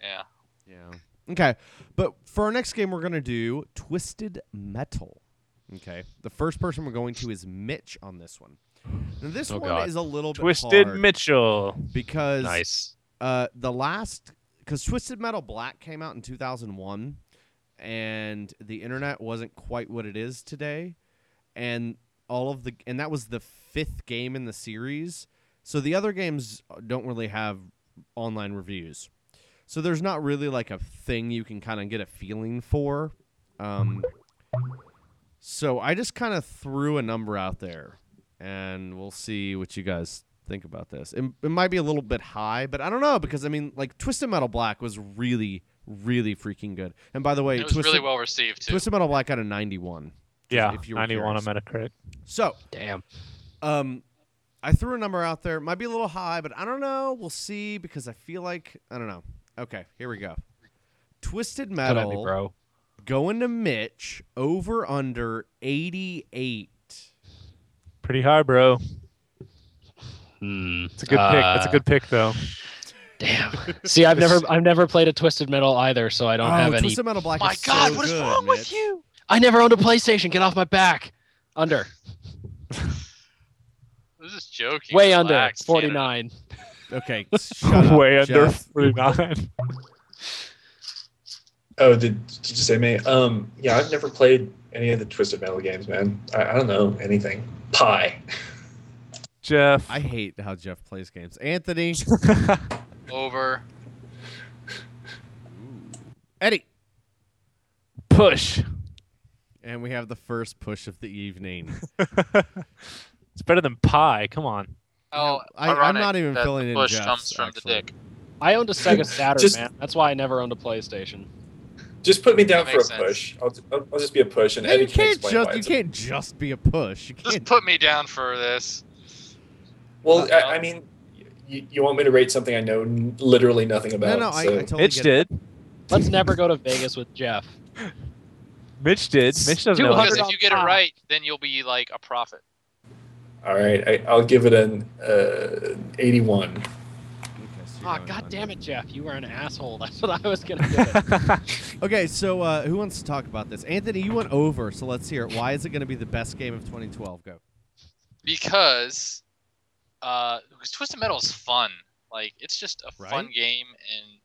Yeah. Yeah. Okay, but for our next game, we're gonna do Twisted Metal. Okay, the first person we're going to is Mitch on this one. Now, this Oh, one God. is a little bit Twisted hard Mitchell. because nice. uh, the last because Twisted Metal Black came out in 2001, and the internet wasn't quite what it is today, and all of the and that was the fifth game in the series. So the other games don't really have online reviews. So there's not really like a thing you can kind of get a feeling for. Um, so I just kind of threw a number out there, and we'll see what you guys think about this. It, it might be a little bit high, but I don't know because I mean, like Twisted Metal Black was really, really freaking good. And by the way, It was Twisted, really well received, too. Twisted Metal Black got a 91. Yeah, if you were 91 on curious. Metacritic. So Damn. um, I threw a number out there. Might be a little high, but I don't know. We'll see because I feel like I don't know. Okay, here we go. Twisted Come at me, Metal bro. going to Mitch over under 88. Pretty high, bro. Hmm. It's a good pick. That's a Uh, good pick, though. Damn. See, I've never I've never played a Twisted Metal either, so I don't oh, have any. Twisted Metal Black My is God, so what is good, wrong Mitch. with you? I never owned a PlayStation. Get off my back. Under. I was just joking. Way under. Relax, Forty Canada. Okay, shut up, Way under Jeff. 49. Oh, did, did you say me? Um, yeah, I've never played any of the Twisted Metal games, man. I, I don't know anything. Pie. Jeff. I hate how Jeff plays games. Anthony, Over. Eddie, Push. and we have the first push of the evening. it's better than pie. Come on. Oh, I- I'm not even filling in push Jeff's, comes from actually. the dick. I owned a Sega Saturn, Just- man. That's why I never owned a PlayStation. Just put me down for a sense. push. I'll, I'll, I'll just be a push, and No, Eddie you can can't explain just you can't just be a push. You can't. Just put me down for this. Well, Uh, I, I mean, you, you want me to rate something I know n- literally nothing about? no, no, so- I totally Mitch get it. did. Let's never go to Vegas with Jeff. Mitch did. Mitch doesn't know. 200 Because if you get it right, then you'll be like a prophet. All right, I, I'll give it an uh, 81. Okay, Ah, going god damn it, Jeff! You were an asshole. That's what I was gonna do. Okay, so uh, who wants to talk about this? Anthony, you went over, so let's hear it. Why is it going to be the best game of 2012? Go. because uh because twisted metal is fun like it's just a fun game and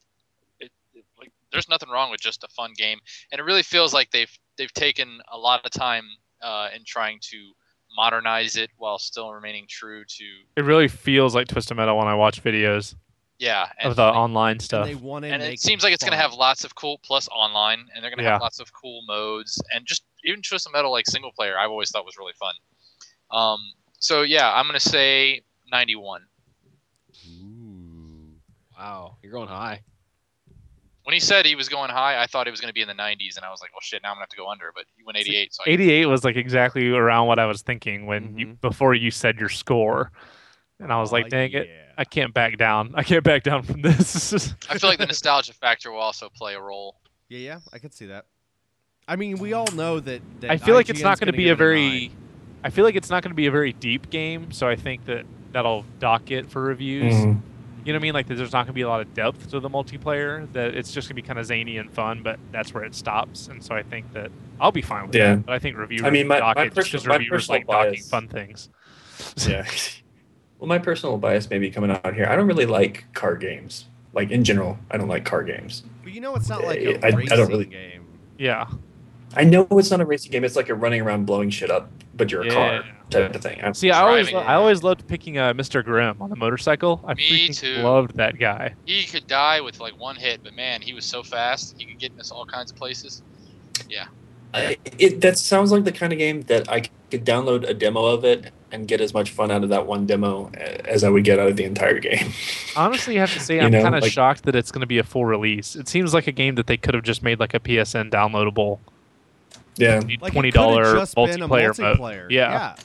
it, it like there's nothing wrong with just a fun game and it really feels like they've they've taken a lot of time uh in trying to modernize it while still remaining true to it really feels like Twisted Metal when I watch videos yeah and, of the like, online And stuff. they want to and it seems like it's going to have lots of cool plus online and they're going to Yeah. have lots of cool modes and just even twisted metal like single player i've always thought was really fun um so yeah i'm going to say 91 Ooh. wow, you're going high. When he said he was going high, I thought it was going to be in the 90s, and I was like, "Well, shit, now I'm gonna have to go under." But he went 88, so 88 was like exactly around what I was thinking when you Mhm. before you said your score, and I was like, Aw, dang it. I can't back down. I can't back down from this. I feel like the nostalgia factor will also play a role. Yeah, yeah, I could see that. I mean, we all know that. that I feel like it's not going to be a very. I feel like it's not going to be a very deep game, so I think that that'll dock it for reviews. Mhm. You know what I mean? Like there's not going to be a lot of depth to the multiplayer. That it's just going to be kind of zany and fun, but that's where it stops. And so I think that I'll be fine with Yeah. that. But I think reviewers I mean, my- dock my it just 'cause perso- my reviewers personal like docking bias- fun things. Yeah. well, my personal bias may be coming out here. I don't really like car games. Like in general, I don't like car games. But you know, it's not like eh, I- a I don't racing really- game. Yeah. I know it's not a racing game. It's like you're running around blowing shit up, but you're a car type of thing. I'm- See, I always Driving. I always loved picking uh, Mr. Grimm on the motorcycle. I Me freaking too. loved that guy. He could die with like one hit, but man, he was so fast. He could get us all kinds of places. I, it that sounds like the kind of game that I could download a demo of it and get as much fun out of that one demo as I would get out of the entire game. Honestly, I have to say I'm kind of like- shocked that it's going to be a full release. It seems like a game that they could have just made like a PSN downloadable yeah. Like twenty it could've just been a multiplayer mode. multiplayer. Yeah.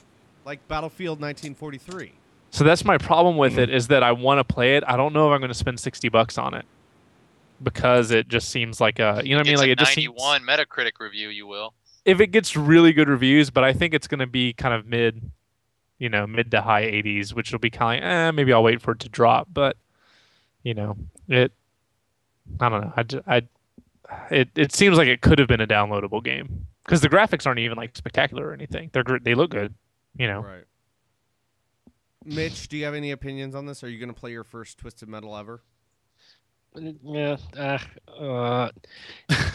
like Battlefield 1943. So that's my problem with Mhm. it is that I want to play it. I don't know if I'm going to spend sixty bucks on it because it just seems like a you know what I mean like a it just seems, 91 Metacritic review. You will. if it gets really good reviews, but I think it's going to be kind of mid, you know, mid to high 80s, which will be kind of eh, maybe I'll wait for it to drop, but you know, it I don't know. I, ju- I it it seems like it could have been a downloadable game because the graphics aren't even like spectacular or anything. They're gr- they look good, you know. Right. Mitch, do you have any opinions on this? Are you going to play your first Twisted Metal ever? Yeah. Uh, uh,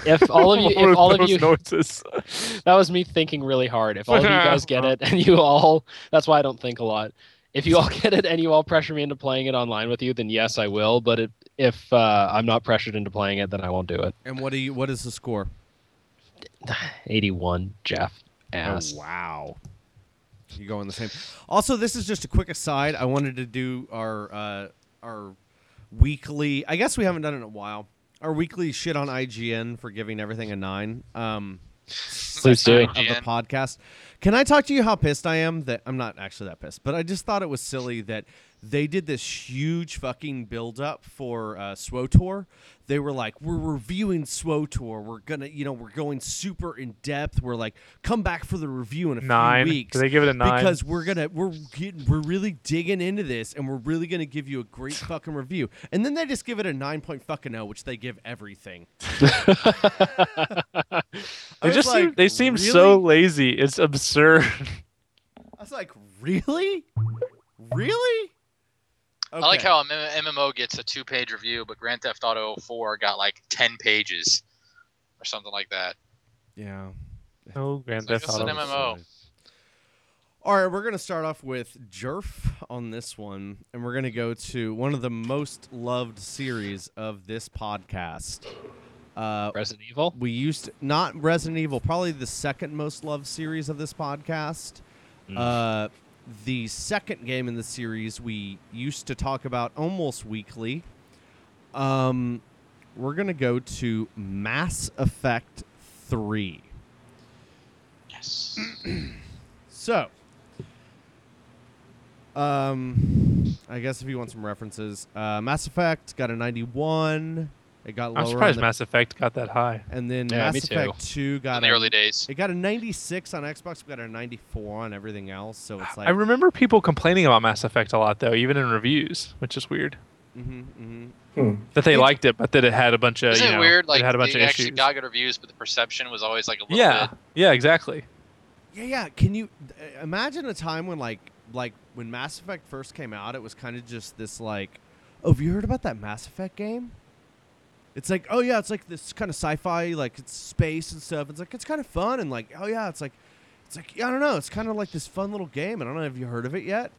if all of you, if all of you, noises. that was me thinking really hard. If all of you guys get it and you all, that's why I don't think a lot. If you all get it and you all pressure me into playing it online with you, then yes, I will. But if, if uh, I'm not pressured into playing it, then I won't do it. And what do you? What is the score? 81, Jeff. Ass. Oh, wow. You going the same. Also, this is just a quick aside. I wanted to do our uh, our weekly. I guess we haven't done it in a while. Our weekly shit on IGN for giving everything a nine. Um, Please do. of the podcast. Can I talk to you how pissed I am that I'm not actually that pissed, but I just thought it was silly that they did this huge fucking build up for uh, SWTOR. They were like, "We're reviewing SWTOR. We're gonna, you know, we're going super in depth. We're like, come back for the review in a Nine. few weeks." Do they give it a nine? because we're gonna we're getting, we're really digging into this and we're really gonna give you a great fucking review and then they just give it a nine point fucking oh which they give everything they just seem, they seem so lazy. It's absurd. I was like really really I like how MMO gets a two-page review, but Grand Theft Auto 4 got like 10 pages or something like that. yeah oh, Grand It's like, Theft it's an Auto. MMO. All right, we're going to start off with Jerf on this one, and we're going to go to one of the most loved series of this podcast. Uh, Resident Evil. we used to, not Resident Evil, probably the second most loved series of this podcast. Mm. Uh, the second game in the series we used to talk about almost weekly. Um, we're gonna go to Mass Effect Three. Yes. So, um, I guess if you want some references, uh, Mass Effect got a 91. It got lower. I'm surprised the- Mass Effect got that high. And then Yeah, Mass me too. Effect 2 got In the a, early days. It got a 96 on Xbox. We got a 94 on everything else. So it's like I remember people complaining about Mass Effect a lot though, even in reviews, which is weird. hmm hmm Hmm. That they It- liked it, but that it had a bunch of Isn't you it weird? Like it had a bunch they of actually issues. got good reviews, but the perception was always like a little yeah, bit. yeah, exactly. Yeah, yeah. Can you uh, imagine a time when like like when Mass Effect first came out, it was kind of just this like, oh, have you heard about that Mass Effect game? It's like, oh yeah, it's like this kind of sci-fi, like it's space and stuff. It's like it's kind of fun and like, oh yeah, it's like, it's like I don't know, it's kind of like this fun little game. And I don't know, have you heard of it yet?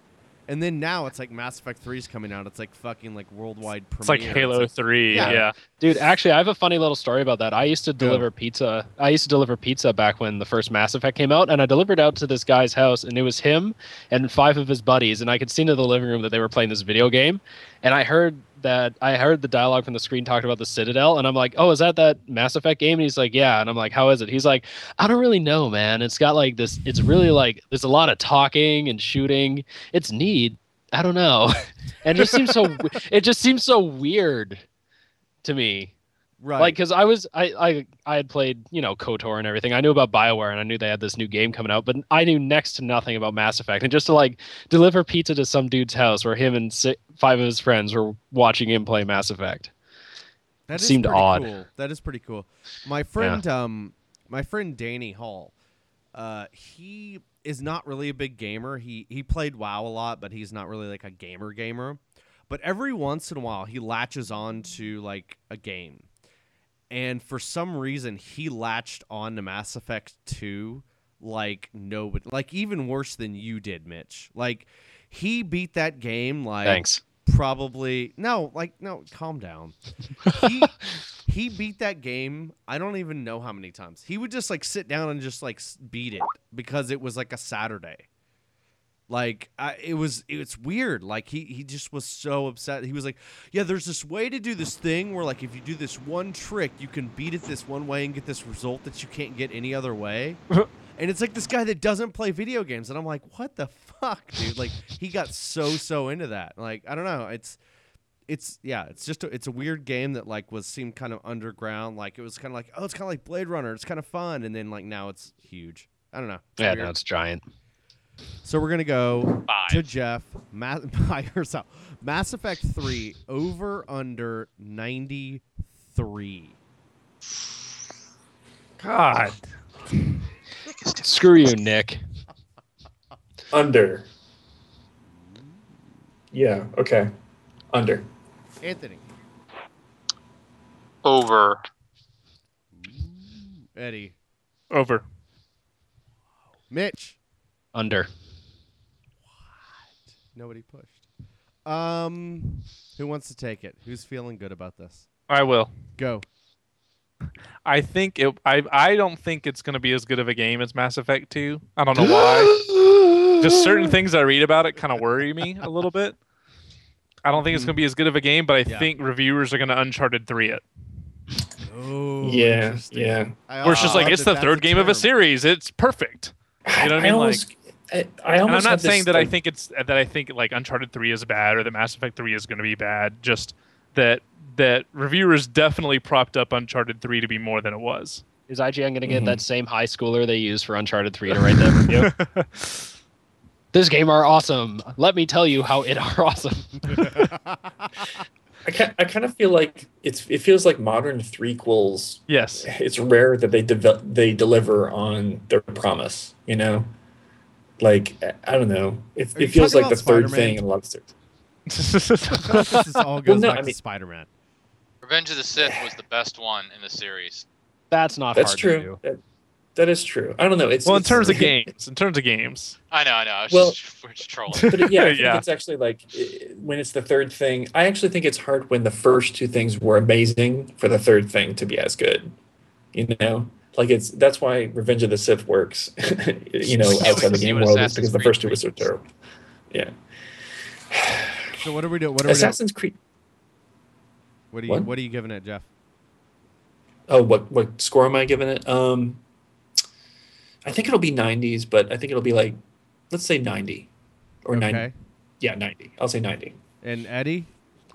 And then now it's like Mass Effect 3 is coming out. It's like fucking like worldwide premiere. It's like Halo like- Three. Yeah. Yeah. Dude, actually, I have a funny little story about that. I used to Go. deliver pizza. I used to deliver pizza back when the first Mass Effect came out, and I delivered out to this guy's house, and it was him and five of his buddies, and I could see into the living room that they were playing this video game, and I heard that I heard the dialogue from the screen talked about the Citadel, and I'm like, oh, is that that Mass Effect game? And he's like, yeah, and I'm like, how is it? He's like, I don't really know, man. It's got like this. It's really like there's a lot of talking and shooting. It's neat. I don't know, and it just seems so. it just seems so weird to me right. like because i was I, I i had played you know kotor and everything i knew about bioware and i knew they had this new game coming out but i knew next to nothing about mass effect and just to like deliver pizza to some dude's house where him and si- five of his friends were watching him play mass effect That seemed odd. Cool. That is pretty cool. My friend, um, my friend Danny Hall, uh, he is not really a big gamer. He he played WoW a lot, but he's not really like a gamer gamer. But every once in a while, he latches on to like a game, and for some reason, he latched on to Mass Effect Two like nobody, like even worse than you did, Mitch. Like he beat that game like thanks. probably no like no calm down. He he beat that game i don't even know how many times. He would just like sit down and just like beat it because it was like a saturday like I, it was it's weird. Like he he just was so upset. He was like yeah there's this way to do this thing where like if you do this one trick you can beat it this one way and get this result that you can't get any other way. And it's like this guy that doesn't play video games and i'm like what the fuck dude? Like he got so so into that. Like i don't know. It's it's yeah it's just a, it's a weird game that like was seemed kind of underground. Like it was kind of like oh it's kind of like blade runner. It's kind of fun. And then like now it's huge. I don't know. It's yeah weird. no it's giant so we're gonna go Five. to jeff Ma- by yourself mass effect 3 over under 93 God. screw you nick Under. Yeah. Okay. Under. anthony Over. eddie Over. mitch under What? nobody pushed um who wants to take it who's feeling good about this I will. go I think it. I. I don't think it's going to be as good of a game as Mass Effect Two. I don't know why. Just certain things I read about it kind of worry me a little bit. I don't think it's going to be as good of a game, but I Yeah. think reviewers are going to Uncharted Three it. oh yeah. Yeah. Where it's just like it's the third game of a series. It's perfect. You know what I mean? almost, I, I And I'm not saying that I think it's that I think like Uncharted Three is bad or that Mass Effect Three is going to be bad. Just that that reviewers definitely propped up Uncharted Three to be more than it was. is ign going to get Mhm. that same high schooler they used for uncharted 3 to write that review this game are awesome let me tell you how it are awesome I, ca- I kind of feel like it's it feels like modern threequels. yes. It's rare that they deve- they deliver on their promise. You know, like I- I don't know. It, it feels like the third Spider-Man? thing in a lot of stories. I feel like this is all goes no, back I to mean- Spider-Man. Revenge of the Sith was the best one in the series. that's not That's hard to true. do That, that is true. I don't know. It's well, in it's- terms of games, in terms of games, I know, I know. I was Well- just, we're just trolling. but it- yeah, Yeah. it's actually like i- when it's the third thing. I actually think it's hard when the first two things were amazing for the third thing to be as good. You know, like it's that's why Revenge of the Sith works. you know, outside the game world is because the first two were so terrible. Yeah, So what are we doing? What are we doing? Assassin's Creed. What do you What? What are you giving it, Jeff? Oh, what what score am I giving it? Um, I think it'll be 90s, but I think it'll be like, let's say 90 or 90. Okay. Yeah, 90. I'll say 90. And Eddie.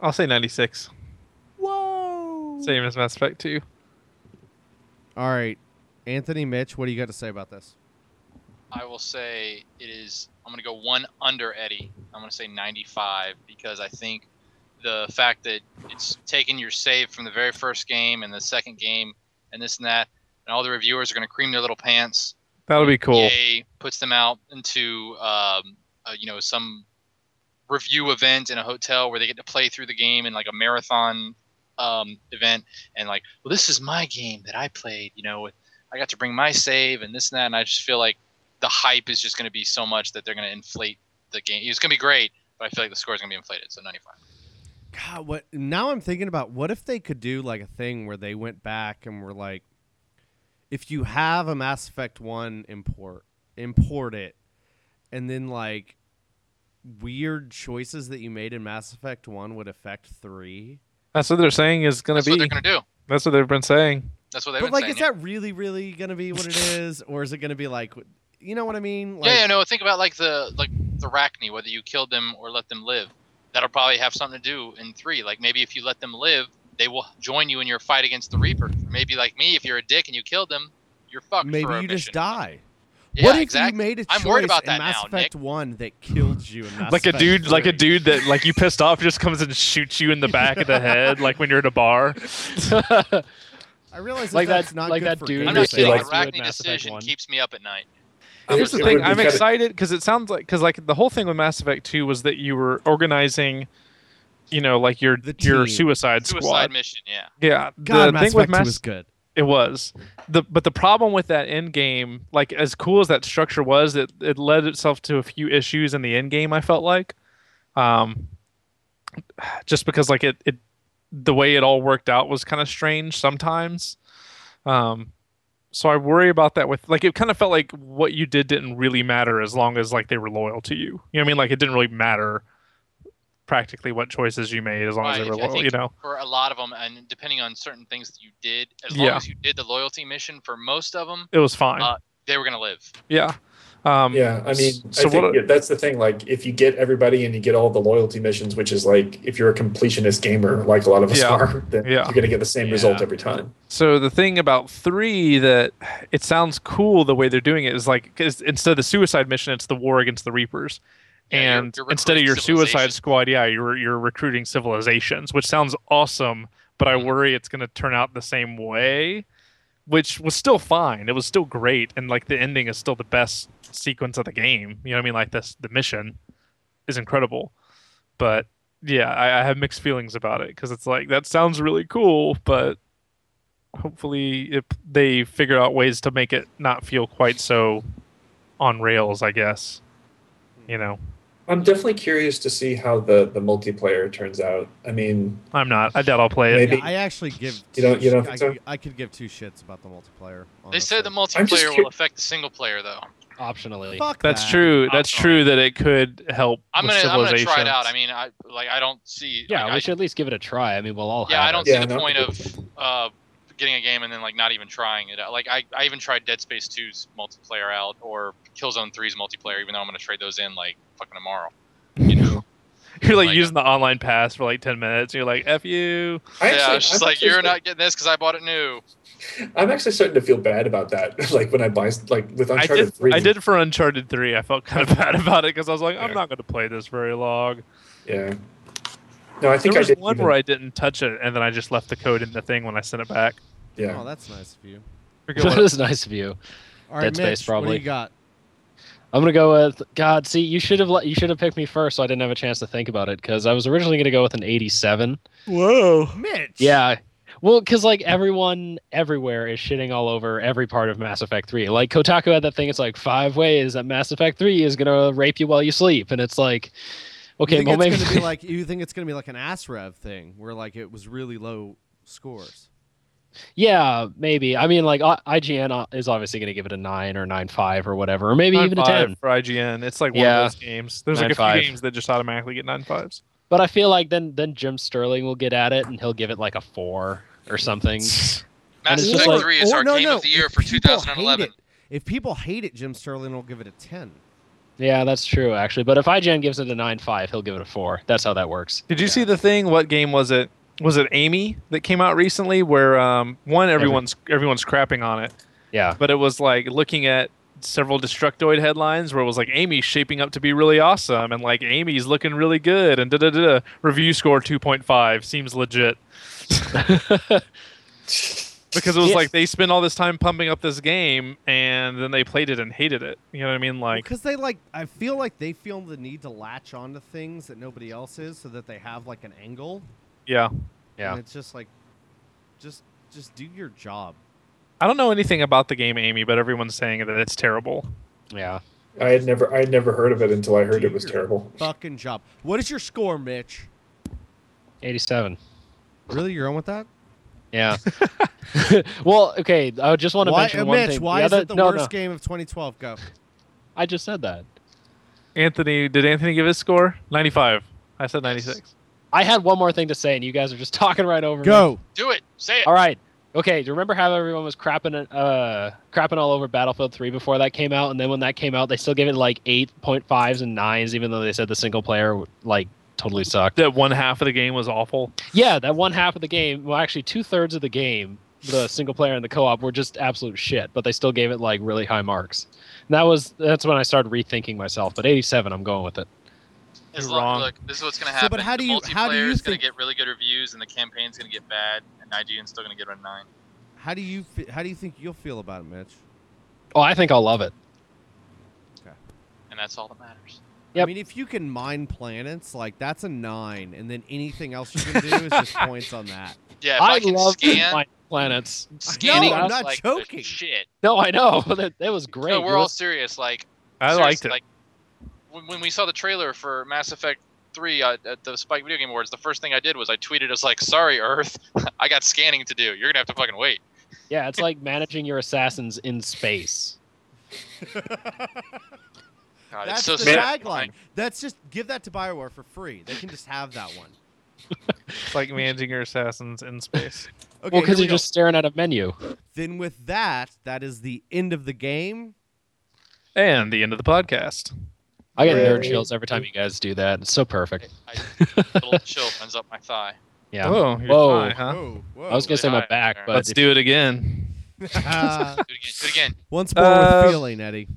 I'll say 96. Whoa. Same as Mass Effect 2. All right, Anthony, Mitch, what do you got to say about this? I will say it is. I'm going to go one under Eddie. I'm going to say 95 because I think the fact that it's taken your save from the very first game and the second game and this and that, and all the reviewers are going to cream their little pants. That'll be cool. EA puts them out into um, uh, you know some review event in a hotel where they get to play through the game in like a marathon um, event and like well this is my game that I played you know with I got to bring my save and this and that and I just feel like the hype is just going to be so much that they're going to inflate the game it's going to be great but I feel like the score is going to be inflated so 95 God, what? Now I'm thinking about what if they could do like a thing where they went back and were like, if you have a Mass Effect One import, import it, and then like weird choices that you made in Mass Effect One would affect three. That's what they're saying is going that's to what be. they're going to do That's what they've been saying. That's what they've But been like, saying is yeah. that really, really gonna be what it is, or is it gonna be like, you know what I mean? Like, yeah, yeah, no. Think about like the like the Rachni, whether you killed them or let them live. That'll probably have something to do in three. Like maybe if you let them live, they will join you in your fight against the Reaper. Maybe like me, if you're a dick and you killed them, you're fucked. Maybe for you just die. Yeah, what if exactly. you made a I'm choice worried about in Mass now, Effect Nick. One that killed you in Mass like a Effect dude, like a dude that like you pissed off just comes and shoots you in the back of the head, like when you're at a bar. I realize that Like that's that- not like good that dude gameplay. I'm that not say, kidding. like, The do it Rachni decision keeps me up at night. Here's the thing. I'm excited because it sounds like because like the whole thing with Mass Effect 2 was that you were organizing, you know, like your The your team. Suicide, Suicide Squad. mission, yeah. Yeah. God, the Mass thing with Effect Mass Two was good. It was. The but the problem with that end game, like as cool as that structure was, it, it led itself to a few issues in the end game, I felt like. Um just because like it, it the way it all worked out was kind of strange sometimes. Um so I worry about that with like it kind of felt like what you did didn't really matter as long as like they were loyal to you. You know what I mean? Like it didn't really matter practically what choices you made as long as they were loyal, you know. For a lot of them, and depending on certain things that you did, as long Yeah. as you did the loyalty mission, for most of them, It was fine. Uh, they were gonna live. yeah. Um Yeah, I mean, so I think what- yeah, that's the thing. Like, if you get everybody and you get all the loyalty missions, which is like, if you're a completionist gamer, like a lot of us Yeah. are, then Yeah. you're going to get the same result every time. So the thing about three that it sounds cool the way they're doing it is like 'cause instead of the suicide mission, it's the war against the Reapers, Yeah, you're- and you're instead of your suicide squad, yeah, you're you're recruiting civilizations, which sounds awesome. But I Mhm. worry it's going to turn out the same way, which was still fine. It was still great, and like the ending is still the best sequence of the game. You know what I mean? Like this, the mission is incredible, but yeah, I, I have mixed feelings about it because it's like that sounds really cool, but hopefully if they figure out ways to make it not feel quite so on rails i guess you know I'm definitely curious to see how the, the multiplayer turns out. I mean, i'm not i doubt i'll play it Maybe- Yeah, I actually give. You don't- you don't I, think so? could- I could give two shits about the multiplayer. They said the honestly. I'm just multiplayer will affect the single player, though. Optionally. Fuck that's that. true that's Optionally. true that it could help I'm with gonna I'm gonna try it out. I mean, I like I don't see. Yeah, like, we I, should at least give it a try. I mean, we'll all Yeah, have I don't it. see Yeah, the no. point of uh, getting a game and then like not even trying it. Like I, I even tried Dead Space 2's multiplayer out or Killzone 3's multiplayer, even though I'm gonna trade those in like fucking tomorrow. You know? you're like Like, using uh the online pass for like 10 minutes you're like f you I yeah, actually, it's just I'm like you're start- not getting this because I bought it new. I'm actually starting to feel bad about that. like when I buy, like with I Uncharted did, 3. I did for Uncharted 3. I felt kind of bad about it because I was like, I'm Yeah. not going to play this very long. Yeah. No, I think there was did. one even- where I didn't touch it, and then I just left the code in the thing when I sent it back. Yeah. Oh, that's nice of you. Forget that what- is nice of you. All right, Dead Space, Mitch, What probably. do you got? I'm gonna go with God. See, you should have let you should have picked me first, so I didn't have a chance to think about it because I was originally gonna go with an 87. Whoa. Mitch. Yeah. Well, because like everyone everywhere is shitting all over every part of Mass Effect 3. Like Kotaku had that thing. It's like five ways that Mass Effect 3 is gonna rape you while you sleep, and it's like, okay, you well it's maybe gonna be like you think it's gonna be like an ass rev thing where like it was really low scores. Yeah, maybe. I mean, like IGN uh, is obviously gonna give it a nine or nine five or whatever, or maybe even a ten. for IGN. It's like one Yeah. of those games. There's like a 9.5. few games that just automatically get nine fives. But I feel like then then Jim Sterling will get at it and he'll give it like a four or something. Mass Effect like- 3 is or our no, game no, of the year if for people hate 2011. it- If people hate it, Jim Sterling will give it a ten. Yeah, that's true actually. But if IGN gives it a nine five, he'll give it a four. That's how that works. Did you Yeah. see the thing? What game was it? Was it Amy that came out recently? Where um, one everyone's everyone's crapping on it, Yeah. but it was like looking at several Destructoid headlines where it was like Amy's shaping up to be really awesome and like Amy's looking really good and da da da. Review score two point five seems legit because it was Yeah. like they spent all this time pumping up this game and then they played it and hated it. You know what I mean? Like because they like, I feel like they feel the need to latch onto things that nobody else is, so that they have like an angle. yeah. Yeah. And it's just like, just just do your job. I don't know anything about the game Amy, but everyone's saying that it's terrible. Yeah. I had never I had never heard of it until I heard Do it was your terrible. Fucking job. What is your score, Mitch? Eighty seven. Really, you're on with that? Yeah. well, okay. I just want to why, mention uh, one Mitch? thing. Why the is other, it the no, worst no. game of 2012? Go. I just said that. Anthony, did Anthony give his score? 95. I said 96. I had one more thing to say, and you guys are just talking right over me. Go. Do it. Say it. All right. Okay. Do you remember how everyone was crapping uh crapping all over Battlefield 3 before that came out, and then when that came out, they still gave it like eight point fives and nines, even though they said the single player like totally sucked. That one half of the game was awful. Yeah, that one half of the game, well, actually two thirds of the game, the single player and the co-op were just absolute shit, but they still gave it like really high marks. And that was that's when I started rethinking myself. But 87, I'm going with it. As You're long, wrong. Look, this is what's going to So, happen. but how do the you- how do multiplayer you is going to get really good reviews, and the campaign's going to get bad, and IGN's still going to get a nine. How do you fe- how do you think you'll feel about it, Mitch? Oh, I think I'll love it. Okay, and that's all that matters. I mean, if you can mine planets, like that's a nine, and then anything else you can do is just points on that. Yeah, if I, I can love scan, my planets. scanning I'm not like joking. shit. No, I know. that, that was great. No, we're all serious. Like I seriously, liked it. Like when, when we saw the trailer for Mass Effect 3 uh, at the Spike Video Game Awards, the first thing I did was I tweeted, "I was like, sorry, Earth, I got scanning to do. You're gonna have to fucking wait." yeah, it's like managing your assassins in space. God, That's it's so the tagline. That's just give that to Bioware for free. They can just have that one. It's like managing your assassins in space. Okay, well, because we you're go. just staring at a menu. Then with that, that is the end of the game. And the end of the podcast. I get nerd chills every time you guys do that. It's so perfect. I, little chill runs up my thigh. Yeah. Whoa, you're Whoa. high, huh? Whoa, whoa. I was gonna say my back, but Let's do it again. Do it again. Do it again. Once more Uh, with feeling, Eddie.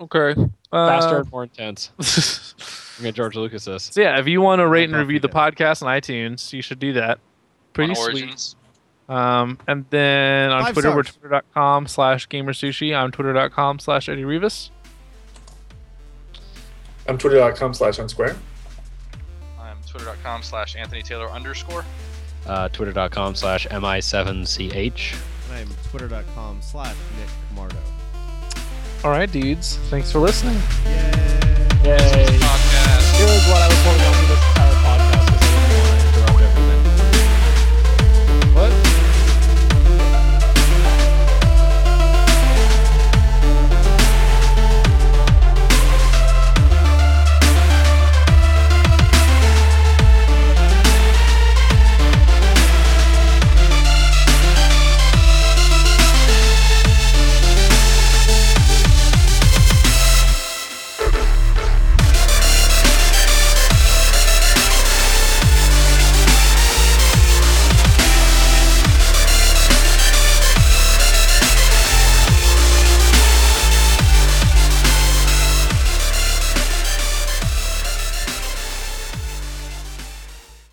Okay. faster Uh, and more intense. I'm gonna George Lucas this. so yeah, if you want to rate and review the podcast on iTunes, you should do that. Pretty On sweet. Origins. Um, and then on Five Twitter, we're twitter.com slash gamersushi. I'm twitter.com slash Eddie Rivas. I'm twitter.com slash unsquare. I'm twitter.com slash Anthony Taylor underscore. Uh, Twitter.com slash mi7ch. I'm twitter.com slash Nick Camardo. All right, dudes. Thanks for listening. Yay. Yay! Podcast. Here's what I was holding on to this entire